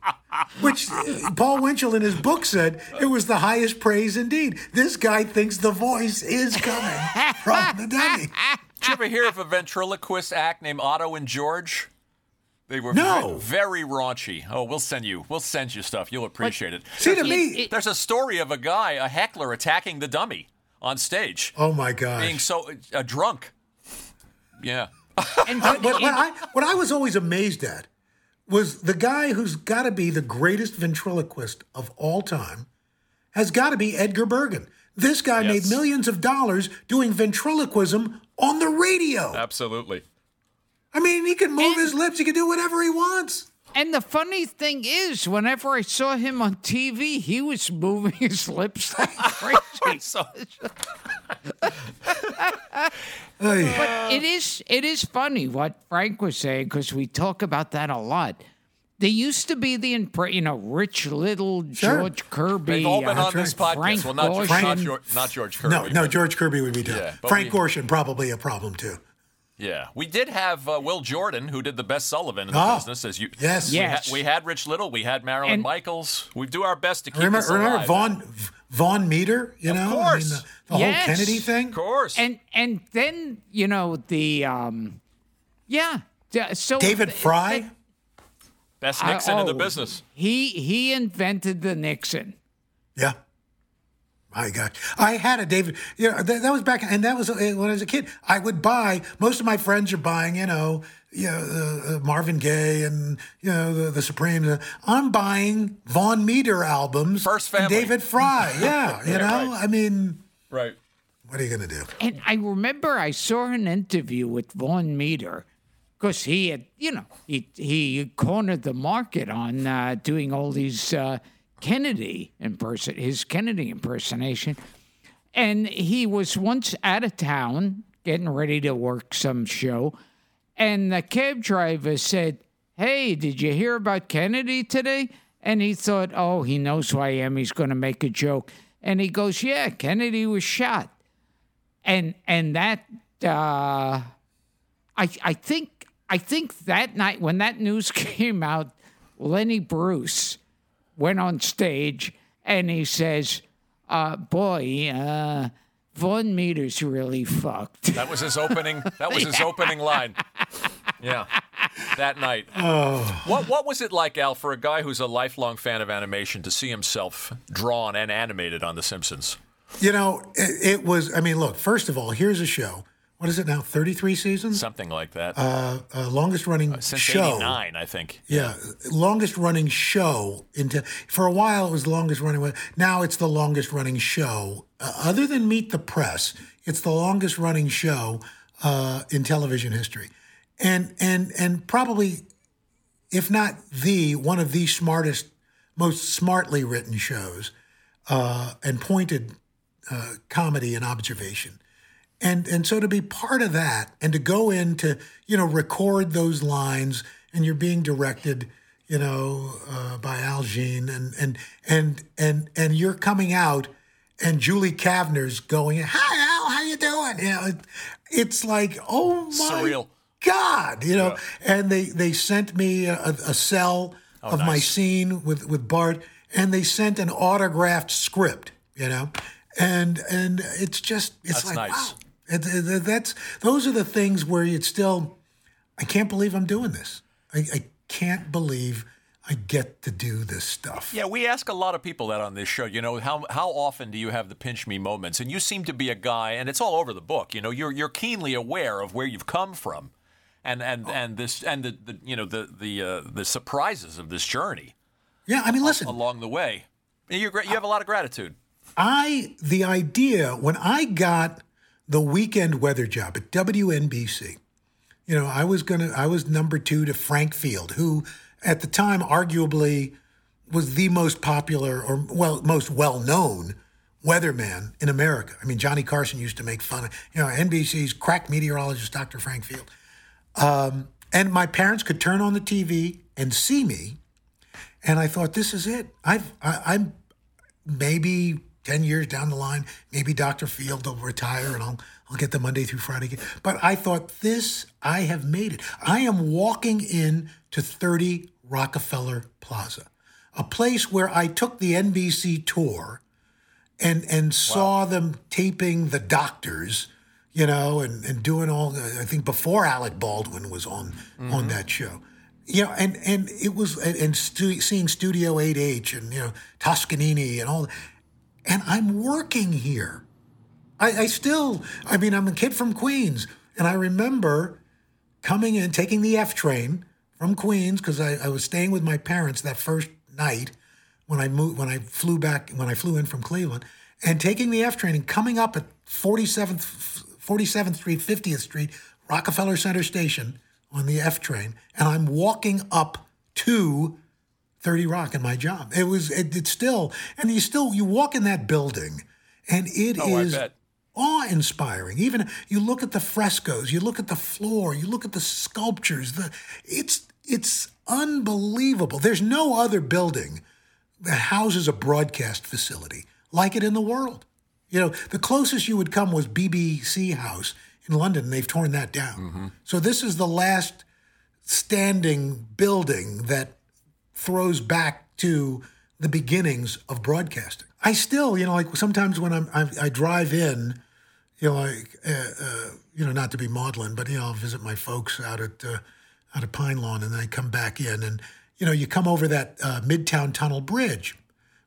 Which uh, Paul Winchell in his book said it was the highest praise indeed. This guy thinks the voice is coming from the dummy. Did you ever hear of a ventriloquist act named Otto and George? They were No. ve- very raunchy. Oh, we'll send you. We'll send you stuff. You'll appreciate it. See, to It- me, There's a story of a guy, a heckler, attacking the dummy on stage, oh my god! being gosh. so uh, drunk. Yeah. And What, what I, what I was always amazed at was the guy who's got to be the greatest ventriloquist of all time has got to be Edgar Bergen. This guy Yes. made millions of dollars doing ventriloquism on the radio. Absolutely. I mean, he can move And- his lips, he can do whatever he wants. And the funny thing is, whenever I saw him on TV, he was moving his lips like crazy. So Ay. it is it is funny what Frank was saying because we talk about that a lot. There used to be the impre- you know Rich Little, Sure. George Kirby, they've all been uh, on this podcast. Frank well, not, George, not, George, not George Kirby. No, no, George Kirby would be tough. Yeah, Frank we- Gorshin probably a problem too. Yeah, we did have uh, Will Jordan, who did the best Sullivan in the Oh, business. As you, yes. we, Yes. ha- we had Rich Little, we had Marilyn And- Michaels. We do our best to keep Remember, remember. Vaughn Vaughn Meader? You know, course. I mean, the, the Yes. whole Kennedy thing. Of course. and and then you know the um, yeah. d- So David th- Frye. best I- Nixon in the oh, business. He he invented the Nixon. Yeah. My God, I had a David. You know, that, that was back, and that was uh, when I was a kid. I would buy. Most of my friends are buying, you know, you know, uh, uh, Marvin Gaye and you know the, the Supremes. I'm buying Vaughn Meader albums. First and Family. David Frye. Yeah, you know. right. I mean, Right. what are you gonna do? And I remember I saw an interview with Vaughn Meader because he had, you know, he he cornered the market on uh, doing all these uh, Kennedy imperson his Kennedy impersonation, and he was once out of town getting ready to work some show, and the cab driver said, "Hey, did you hear about Kennedy today?" And he thought, "Oh, he knows who I am. He's going to make a joke." And he goes, "Yeah, Kennedy was shot." and and that uh, I I think I think that night when that news came out, Lenny Bruce went on stage and he says, uh, "Boy, uh, Vaughn Meader's really fucked." That was his opening. That was his opening line. Yeah. That night. Oh. What What was it like, Al, for a guy who's a lifelong fan of animation to see himself drawn and animated on The Simpsons? You know, it, it was. I mean, look. First of all, here's a show. What is it now? Thirty-three seasons. Something like that. Uh, uh, longest running Since show. '89, I think. Yeah, longest running show into for a while it was the longest running. Now it's the longest running show, uh, other than Meet the Press. It's the longest running show uh, in television history, and and and probably, if not the one of the smartest, most smartly written shows, uh, and pointed uh, comedy and observation and and so to be part of that and to go in to you know record those lines and you're being directed you know uh, by Al Jean and and and and and you're coming out and Julie Kavner's going hi Al how you doing? You know it, it's like oh my Surreal. God you know? And they they sent me a, a cell of my scene with with Bart and they sent an autographed script you know? And and it's just it's That's like nice. wow it, that's those are the things where it's still. I can't believe I'm doing this. I, I can't believe I get to do this stuff. Yeah, we ask a lot of people that on this show. You know, how how often do you have the pinch me moments? And you seem to be a guy, and it's all over the book. You know, you're you're keenly aware of where you've come from, and and and this and the, the you know the the uh, the surprises of this journey Yeah, I mean, listen, along the way. You you have a lot of gratitude. I the idea when I got the weekend weather job at WNBC. You know, I was gonna I was number two to Frank Field, who at the time arguably was the most popular or well most well known weatherman in America. I mean, Johnny Carson used to make fun of you know NBC's crack meteorologist Dr. Frank Field. Um, and my parents could turn on the TV and see me, and I thought, this is it. I've I, I'm maybe 10 years down the line, maybe Dr. Field will retire and I'll, I'll get the Monday through Friday. But I thought, this, I have made it. I am walking in to 30 Rockefeller Plaza, a place where I took the NBC tour and, and saw them taping the doctors, you know, and, and doing all, I think before Alec Baldwin was on, on mm-hmm. that show. You know, and, and it was, and, and stu- seeing Studio 8H and, you know, Toscanini and all and I'm working here. I, I still, I mean, I'm a kid from Queens, and I remember coming in, taking the F train from Queens because I, I was staying with my parents that first night when I moved, when I flew back, when I flew in from Cleveland, and taking the F train and coming up at 47th, 47th Street, 50th Street, Rockefeller Center Station on the F train, and I'm walking up to 30 Rock in my job. It was, it, it's still, and you still, you walk in that building and it Oh, is awe inspiring. Even you look at the frescoes, you look at the floor, you look at the sculptures, the, it's, it's unbelievable. There's no other building that houses a broadcast facility like it in the world. You know, the closest you would come was BBC House in London, and they've torn that down. Mm-hmm. So this is the last standing building that throws back to the beginnings of broadcasting. I still, you know, like sometimes when I'm I, I drive in, you know, like uh, uh, you know, not to be maudlin, but you know, I'll visit my folks out at uh, out at Pine Lawn, and then I come back in, and you know, you come over that uh, Midtown Tunnel Bridge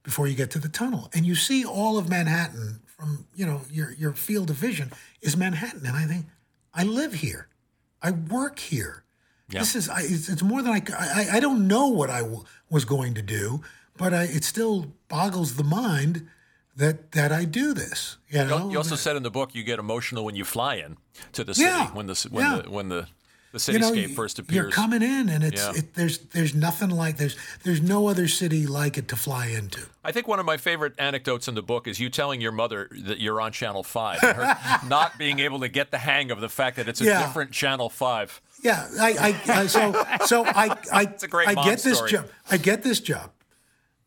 before you get to the tunnel, and you see all of Manhattan from you know your your field of vision is Manhattan, and I think I live here, I work here. This is I, it's, it's more than I I don't know what I w- was going to do, but I, it still boggles the mind that that I do this. You know, You also said in the book you get emotional when you fly in to the Yeah, city when the when yeah. the when the the you know, cityscape first You're appears. coming in, and it's Yeah. it, there's there's nothing like there's there's no other city like it to fly into. I think one of my favorite anecdotes in the book is you telling your mother that you're on Channel Five, and her not being able to get the hang of the fact that it's a Yeah. different Channel Five. Yeah, I, I, I so so I I a great I get this story. job. I get this job.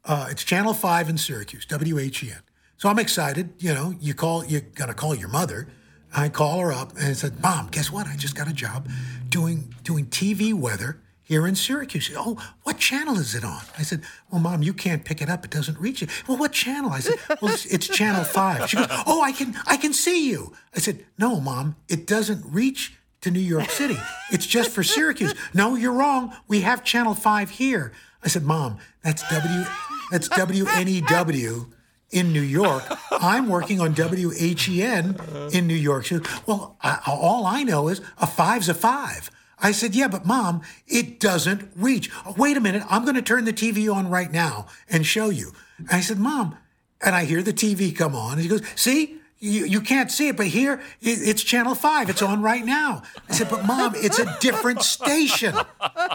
Uh, it's Channel Five in Syracuse, WHEN. So I'm excited. You know, you call you gotta call your mother. I call her up and I said, "Mom, guess what? I just got a job doing doing TV weather here in Syracuse." She said, "Oh, what channel is it on?" I said, "Well, Mom, you can't pick it up. It doesn't reach you." Well, what channel? I said, "Well, it's, it's Channel 5. She goes, "Oh, I can I can see you." I said, "No, Mom, it doesn't reach to New York City. It's just for Syracuse." "No, you're wrong. We have Channel 5 here." I said, "Mom, that's W that's WNEW in New York. I'm working on WHEN in New York. She well, I, all I know is a five's a five. I said, yeah, but mom, it doesn't reach. Wait a minute. I'm going to turn the TV on right now and show you. I said, mom, and I hear the TV come on. And he goes, see, you, you can't see it, but here it, it's channel five. It's on right now. I said, but mom, it's a different station.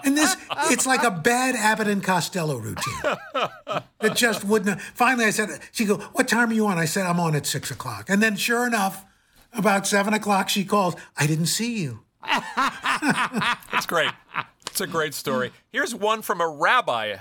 And this, it's like a bad Abbott and Costello routine. It just wouldn't. Finally, I said, she go, what time are you on? I said, I'm on at six o'clock. And then sure enough, about seven o'clock, she calls, I didn't see you. That's great. It's a great story. Here's one from a rabbi.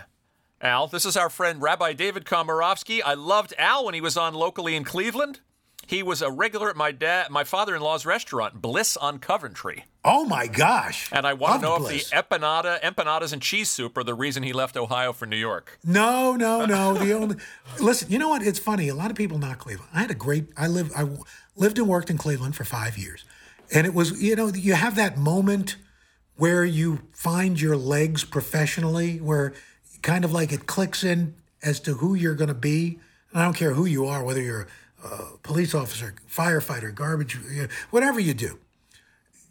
Al, this is our friend Rabbi David Komarovsky. I loved Al when he was on locally in Cleveland. He was a regular at my dad, my father-in-law's restaurant, Bliss on Coventry. Oh my gosh! And I want to know Bliss. if the empanada, empanadas, and cheese soup are the reason he left Ohio for New York. No, no, no. The only listen. You know what? It's funny. A lot of people not Cleveland. I had a great. I lived. I lived and worked in Cleveland for five years, and it was. You know, you have that moment where you find your legs professionally, where kind of like it clicks in as to who you're going to be. And I don't care who you are, whether you're a police officer, firefighter, garbage, whatever you do.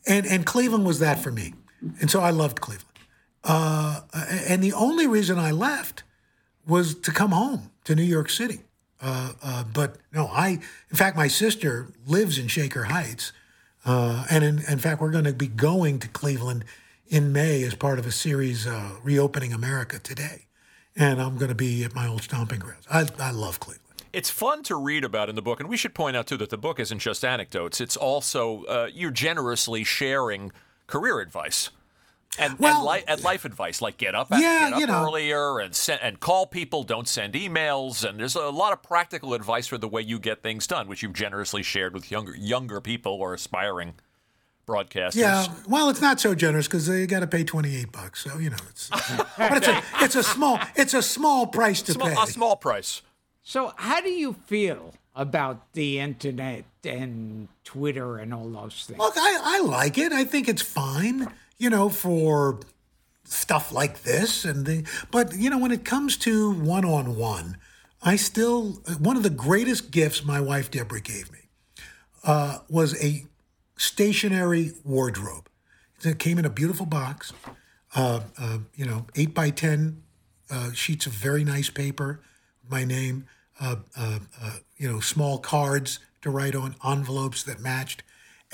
And and Cleveland was that for me, and so I loved Cleveland. Uh, and the only reason I left was to come home to New York City. Uh, uh, but no, I, in fact, my sister lives in Shaker Heights. Uh, and in, in fact, we're going to be going to Cleveland in May as part of a series, uh, Reopening America Today. And I'm going to be at my old stomping grounds. I, I love Cleveland. It's fun to read about in the book, and we should point out too that the book isn't just anecdotes. It's also uh, you're generously sharing career advice. And, Well- and, li- and life advice, like get up, Yeah, get up you know. earlier, and send, and call people. Don't send emails, and there's a lot of practical advice for the way you get things done, which you've generously shared with younger younger people or aspiring broadcasters. Yeah, well, it's not so generous because you got to pay 28 bucks. So, you know, it's, but it's a, it's a small, it's a small price to Small- pay. a small price. So, how do you feel about the internet and Twitter and all those things? Look, I, I like it. I think it's fine, you know, for stuff like this and the but you know when it comes to one-on-one i still one of the greatest gifts my wife deborah gave me uh, was a stationary wardrobe it came in a beautiful box uh, uh, you know 8 by 10 uh, sheets of very nice paper my name uh, uh, uh, you know small cards to write on envelopes that matched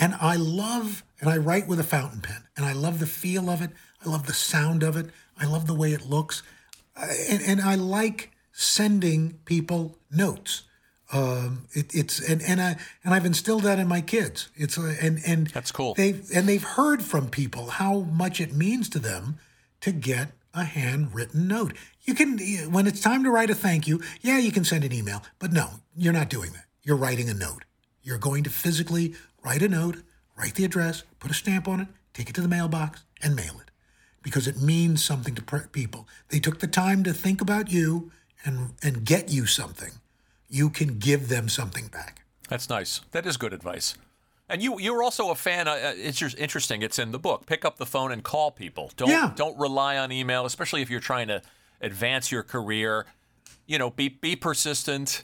and I love, and I write with a fountain pen, and I love the feel of it. I love the sound of it. I love the way it looks, and, and I like sending people notes. Um, it, it's and and I and I've instilled that in my kids. It's uh, and and That's cool. They've and they've heard from people how much it means to them to get a handwritten note. You can when it's time to write a thank you. Yeah, you can send an email, but no, you're not doing that. You're writing a note. You're going to physically write a note, write the address, put a stamp on it, take it to the mailbox, and mail it because it means something to people. They took the time to think about you and and get you something. You can give them something back. That's nice. That is good advice. And you you're also a fan. Uh, uh, it's just interesting. It's in the book. Pick up the phone and call people. Don't Yeah. don't rely on email, especially if you're trying to advance your career. You know, be be persistent.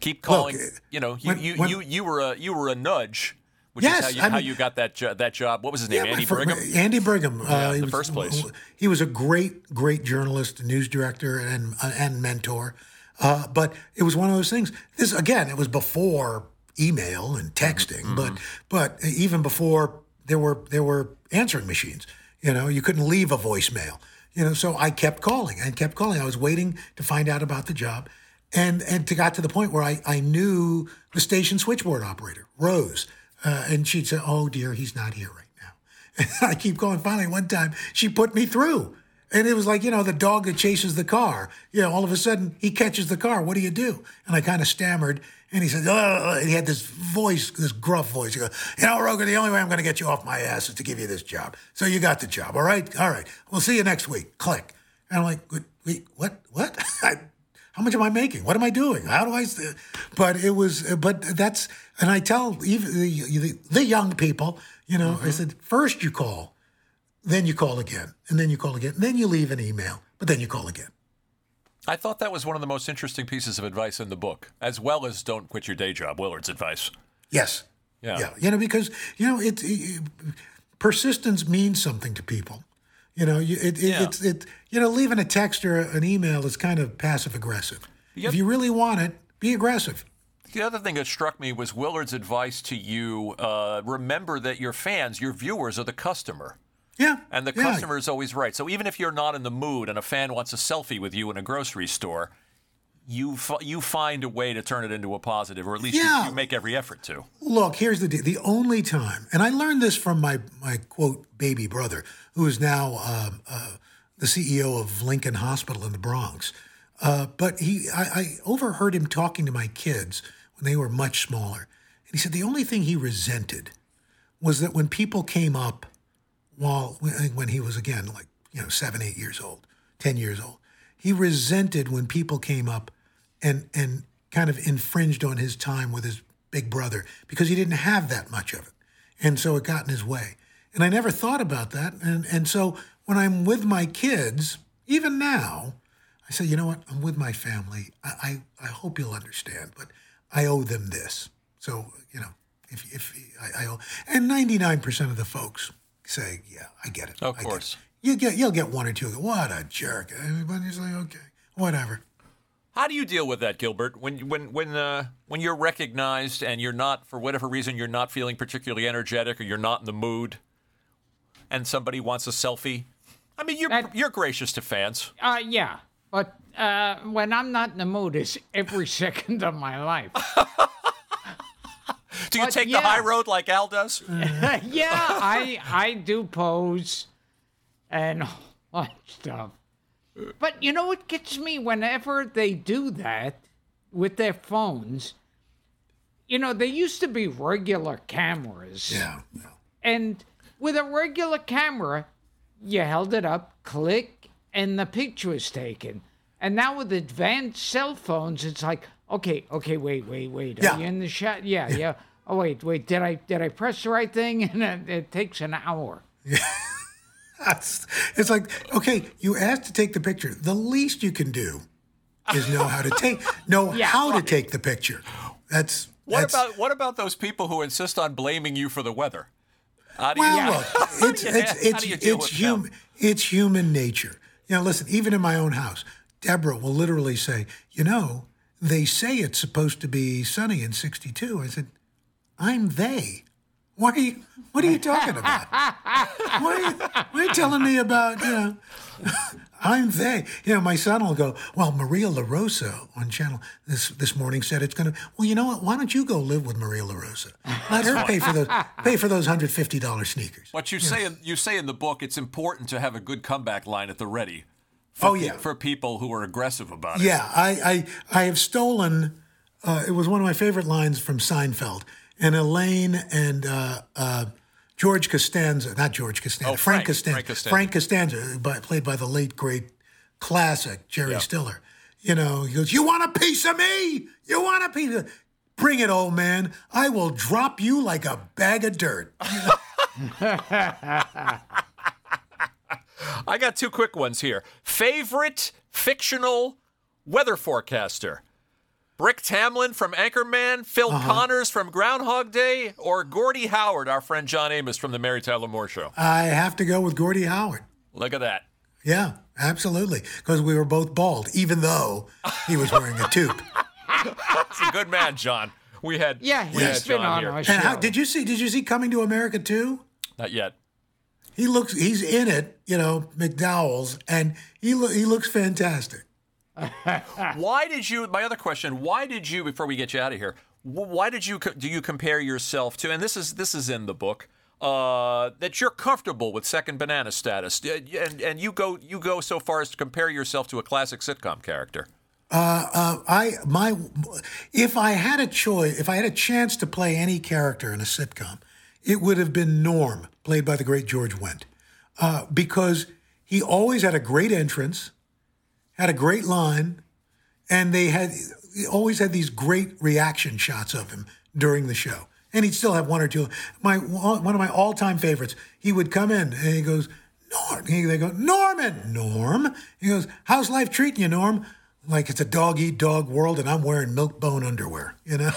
Keep calling. uh, you know, you when- you, when- you you were a you were a nudge, which Yes, is how you, I how you got that jo- that job. What was his name? Yeah, Andy for- Brigham. Andy Brigham. uh, he the was- first place. He was a great, great journalist, news director, and uh, and mentor. Uh, but it was one of those things. This again, it was before email and texting, Mm-hmm. but but even before there were there were answering machines. You know, you couldn't leave a voicemail. You know, so I kept calling and kept calling. I was waiting to find out about the job, and and to got to the point where I I knew the station switchboard operator Rose, uh, and she'd say, "Oh dear, he's not here right now." And I keep going. Finally, one time she put me through. And it was like, you know, the dog that chases the car. You know, all of a sudden he catches the car. What do you do? And I kind of stammered. And he said, oh, he had this voice, this gruff voice. He goes, you know, Roger, the only way I'm going to get you off my ass is to give you this job. So you got the job. All right. All right. We'll see you next week. Click. And I'm like, wait, what? What? How much am I making? What am I doing? How do I? St-? But it was, but that's, and I tell even the, the, the young people, you know, I mm-hmm. said, first you call, then you call again, and then you call again, and then you leave an email, but then you call again. I thought that was one of the most interesting pieces of advice in the book, as well as don't quit your day job, Willard's advice. Yes. Yeah. Yeah. You know, because, you know, it, it persistence means something to people. You know, you, it, it, Yeah. it's, it, you know, leaving a text or an email is kind of passive aggressive. Yep. If you really want it, be aggressive. The other thing that struck me was Willard's advice to you uh, remember that your fans, your viewers, are the customer. Yeah. And the yeah. customer is always right. So even if you're not in the mood and a fan wants a selfie with you in a grocery store, you f- you find a way to turn it into a positive, or at least you- Yeah. you, make every effort to. Look, here's the deal. The only time, and I learned this from my my quote baby brother, who is now um, uh, the CEO of Lincoln Hospital in the Bronx. Uh, but he, I, I overheard him talking to my kids when they were much smaller, and he said the only thing he resented was that when people came up while when he was again like you know seven, eight years old, ten years old, he resented when people came up and and kind of infringed on his time with his big brother because he didn't have that much of it, and so it got in his way. And I never thought about that, and and so when I'm with my kids, even now, I say, you know what, I'm with my family. I I, I hope you'll understand, but I owe them this. So you know, if if I, I owe, and 99% of the folks say, yeah, I get it. Of I get it." course. You get you'll get one or two. Go, what a jerk! Everybody's like, okay, whatever. How do you deal with that, Gilbert? When when when uh, when you're recognized and you're not, for whatever reason, you're not feeling particularly energetic or you're not in the mood, and somebody wants a selfie. I mean, you're That- you're gracious to fans. Uh, yeah. But uh, when I'm not in the mood, it's every second of my life. Do you But, take the high road like Al does? yeah, I I do pose and all that stuff. But you know what gets me whenever they do that with their phones? You know, there used to be regular cameras. Yeah. yeah. And with a regular camera, you held it up, click, and the picture was taken. And now with advanced cell phones, it's like, okay, okay, wait, wait, wait. Are Yeah. you in the shot? Yeah, yeah. Oh wait, wait. Did I did I press the right thing? And it, it takes an hour. That's, it's like, okay, you asked to take the picture. The least you can do is know how to take know Yeah, how to take the picture. That's What that's, about what about those people who insist on blaming you for the weather? How do well, look, it's it's it's do you deal it's human it's human nature. You know, listen, even in my own house, Deborah will literally say, "You know, they say it's supposed to be sunny in 62." I said, "I'm they." What are you What are you talking about? What are you, what are you telling me about? You know, I'm they. You know, my son will go, Well, Maria LaRosa on channel this this morning said it's gonna well, you know what? Why don't you go live with Maria LaRosa? Let her pay for those pay for those hundred fifty dollar sneakers. But you say in, you say in the book it's important to have a good comeback line at the ready. For Oh, yeah. for people who are aggressive about it. Yeah, I I, I have stolen uh, it was one of my favorite lines from Seinfeld. And Elaine and uh, uh, George Costanza, not George Costanza, Oh, Frank, Frank, Costanza, Frank Costanza. Frank Costanza, by, played by the late great classic Jerry Yeah. Stiller. You know, he goes, "You want a piece of me? You want a piece? Of... Bring it, old man. I will drop you like a bag of dirt." I got two quick ones here. Favorite fictional weather forecaster? Brick Tamland from Anchorman, Phil Uh-huh. Connors from Groundhog Day, or Gordy Howard, our friend John Amos from the Mary Tyler Moore Show? I have to go with Gordy Howard. Look at that. Yeah, absolutely, because we were both bald, even though he was wearing a tube. He's a good man, John. We had Yeah, we had he's been John on here. our show. And how, did you see? Did you see Coming to America too? Not yet. He looks. He's in it. You know, McDowell's, and he lo- he looks fantastic. Why did you? My other question: Why did you? Before we get you out of here, why did you? Do you compare yourself to? And this is this is in the book. Uh, that you're comfortable with second banana status, Uh, and and you go you go so far as to compare yourself to a classic sitcom character. Uh, I my if I had a choice, if I had a chance to play any character in a sitcom, it would have been Norm, played by the great George Wendt, uh, because he always had a great entrance, had a great line, and they had always had these great reaction shots of him during the show. And he'd still have one or two. My one of my all-time favorites. He would come in and he goes, Norm. He, they go, Norman, Norm. He goes, How's life treating you, Norm? like it's a dog eat dog world, and I'm wearing milk bone underwear. You know,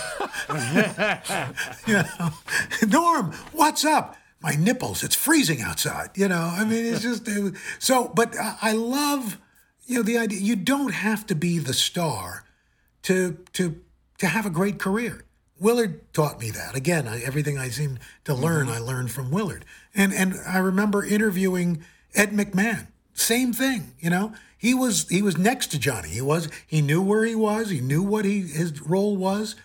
you know, Norm, what's up? My nipples. It's freezing outside. You know, I mean, it's just it, so. But I, I love, you know, the idea. You don't have to be the star to to to have a great career. Willard taught me that. Again, I, everything I seem to learn, I learned from Willard. And and I remember interviewing Ed McMahon. Same thing, you know. He was he was next to Johnny. He was he knew where he was. He knew what he his role was.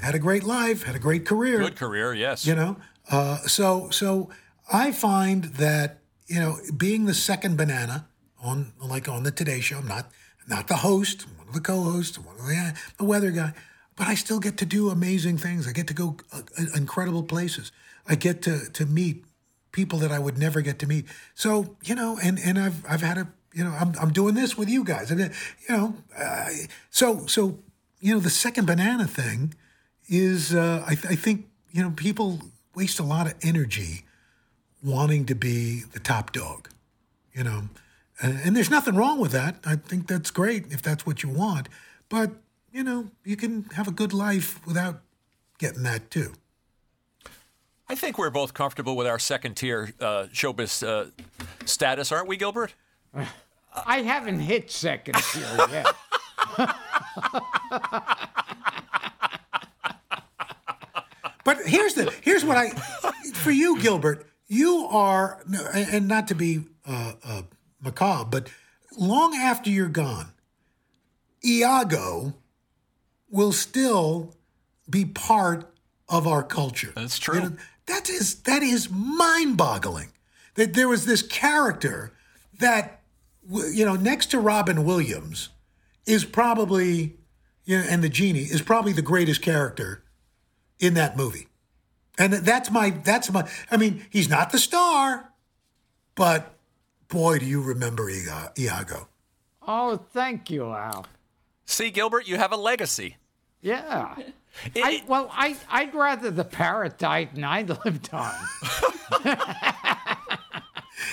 Had a great life. Had a great career. Good career, yes. You know. Uh, so so I find that you know being the second banana on like on the Today Show, I'm not not the host, one of the co-hosts, one of the, the weather guy, but I still get to do amazing things. I get to go uh, incredible places. I get to to meet people that I would never get to meet. So you know, and and I've I've had a you know I'm I'm doing this with you guys, and uh, you know, uh, so so you know the second banana thing is uh, I, I think you know people waste a lot of energy wanting to be the top dog, you know, and, and there's nothing wrong with that. I think that's great if that's what you want, but you know you can have a good life without getting that too. I think we're both comfortable with our second tier uh, showbiz uh, status, aren't we, Gilbert? I haven't hit second tier yet. But here's the here's what I for you, Gilbert. You are, and not to be uh, uh, macabre, but long after you're gone, Iago will still be part of our culture. That's true. You know, that is that is mind-boggling. That there was this character that you know next to Robin Williams is probably you know, and the genie is probably the greatest character in that movie. And that's my that's my I mean, he's not the star, but boy do you remember Iago. Oh, thank you, Al. See, Gilbert, you have a legacy. Yeah. It- I, well, I, I'd rather the parrot died than I lived on.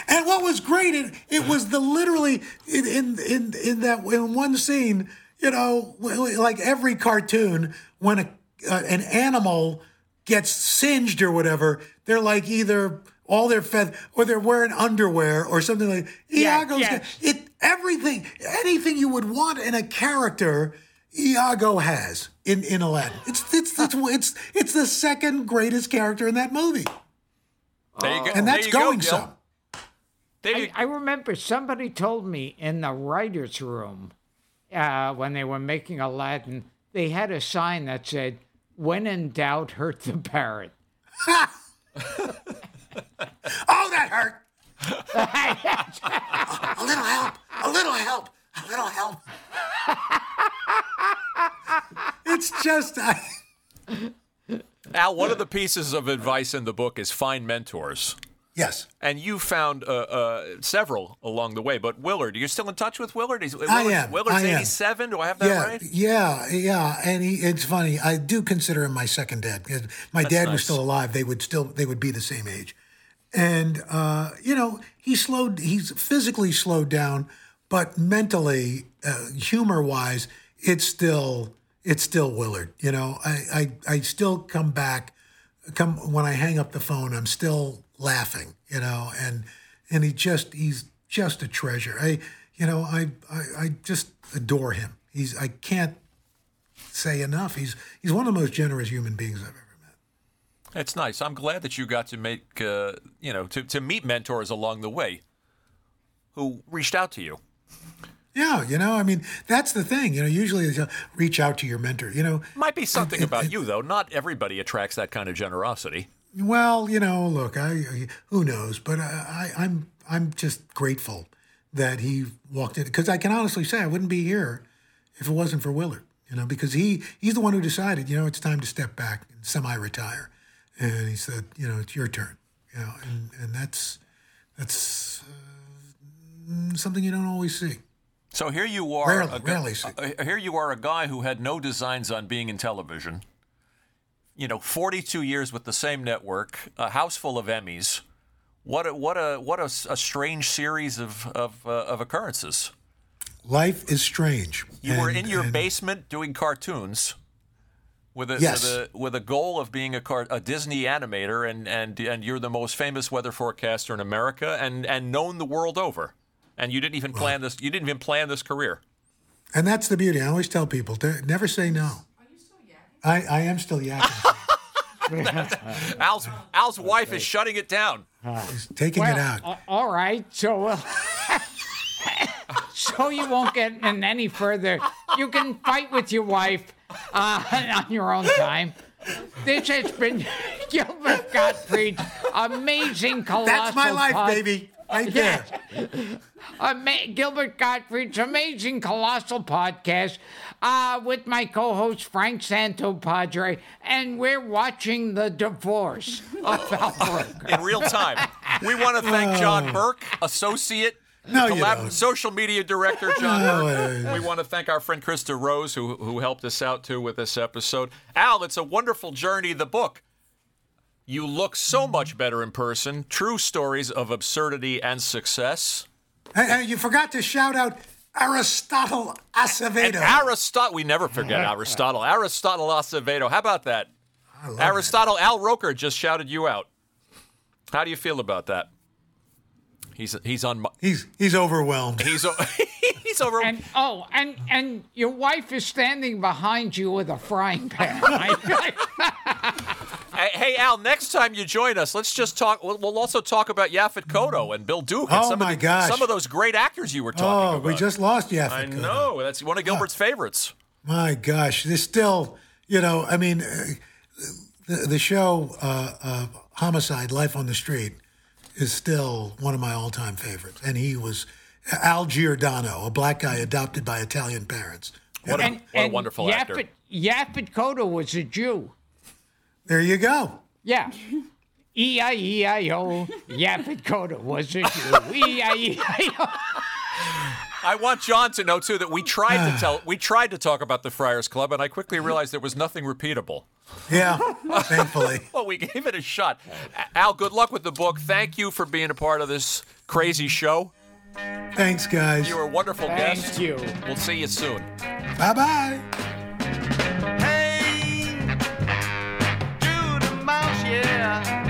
And what was great, it, it was the literally in in in, in that in one scene, you know, like every cartoon, when a uh, an animal gets singed or whatever, they're like either all their feathers or they're wearing underwear or something like. Yeah, Iago's yeah. got- it everything anything you would want in a character. Iago has in, in Aladdin. It's it's it's it's it's the second greatest character in that movie, there you go. and that's there you go, going Gil. some. There you, I, I remember somebody told me in the writer's room uh, when they were making Aladdin, they had a sign that said, when in doubt, hurt the parrot. Oh, that hurt. a little help. A little help. A little help. it's just I, Al, one of the pieces of advice in the book is find mentors. yes. And you found uh, uh, several along the way. But Willard, are you still in touch with Willard? He's, I am. Willard's I am. 87. Do I have that Yeah, right? yeah, yeah, and he, it's funny. I do consider him my second dad because my dad was still alive. They would still they would be the same age, and uh, you know he slowed. He's physically slowed down, but mentally, uh, humor wise, it's still it's still Willard. You know, I, I I still come back. Come when I hang up the phone, I'm still laughing. You know, and and he just he's just a treasure. I you know I I, I just adore him. He's I can't say enough. He's he's one of the most generous human beings I've ever. It's nice. I'm glad that you got to make, uh, you know, to, to meet mentors along the way who reached out to you. Yeah, you know, I mean, that's the thing. You know, usually it's, uh, reach out to your mentor. You know, Might be something about you, though. Not everybody attracts that kind of generosity. well, you know, look, I, I who knows, but I, I I'm I'm just grateful that he walked in because I can honestly say I wouldn't be here if it wasn't for Willard. You know, because he he's the one who decided. You know, it's time to step back and semi-retire, and he said, you know, it's your turn. You know, and and that's that's uh, something you don't always see. So here you are. Rarely- a, rarely see. uh, here you are, a guy who had no designs on being in television. You know, 42 years with the same network, a house full of Emmys. What a what a what a, a strange series of of, uh, of occurrences. Life is strange. You were in your and- basement doing cartoons with a Yes. with a with a goal of being a car, a Disney animator, and and and you're the most famous weather forecaster in America, and and known the world over. And you didn't even plan this. You didn't even plan this career. And that's the beauty. I always tell people, to never say no. Are you still yakking? I, I am still yakking. Al's Al's wife is shutting it down. He's taking it out. a- all right. So, uh, so you won't get in any further. You can fight with your wife uh, on your own time. This has been Gilbert Gottfried's amazing colossal. That's my life, pod- baby. Right there. Ama- Gilbert Gottfried's amazing colossal podcast uh, with my co-host Frank Santopadre, and we're watching the divorce of Al Roker. in real time. We want to thank John Burke, associate, No, you don't. social media director John No, We want to thank our friend Krista Rose, who who helped us out too with this episode. Al, it's a wonderful journey. The book. You look so much better in person. True stories of absurdity and success. Hey, hey, you forgot to shout out Aristotle And Acevedo. Aristotle, we never forget Aristotle. Aristotle Acevedo. How about that? Aristotle Al Roker just shouted you out. How do you feel about that? He's he's on he's he's overwhelmed. he's he's over. And oh, and and your wife is standing behind you with a frying pan. Hey, hey, Al, next time you join us, let's just talk. We'll, we'll also talk about Yaphet Kotto and Bill Duke and Oh, some, my of the, gosh. some of those great actors you were talking Oh, about. we just lost Yaphet. I Kotto. know. That's one of Gilbert's favorites. My gosh, there's still, you know, I mean, uh, the, the show uh, uh, Homicide: Life on the Street is still one of my all-time favorites, and he was Al Giardello, a black guy adopted by Italian parents. What a, and, what a wonderful Yaphet, actor. Yaphet Kotto was a Jew. There you go. Yeah. E I E I O. Yaphet Kotto was a Jew. E I E I O. I want John to know too that we tried to tell, we tried to talk about the Friars Club, and I quickly realized there was nothing repeatable. Yeah, thankfully. well, we gave it a shot. Al, good luck with the book. Thank you for being a part of this crazy show. Thanks, guys. You were a wonderful Thank guest. Thank you. We'll see you soon. Bye bye. Hey, Mouse, yeah.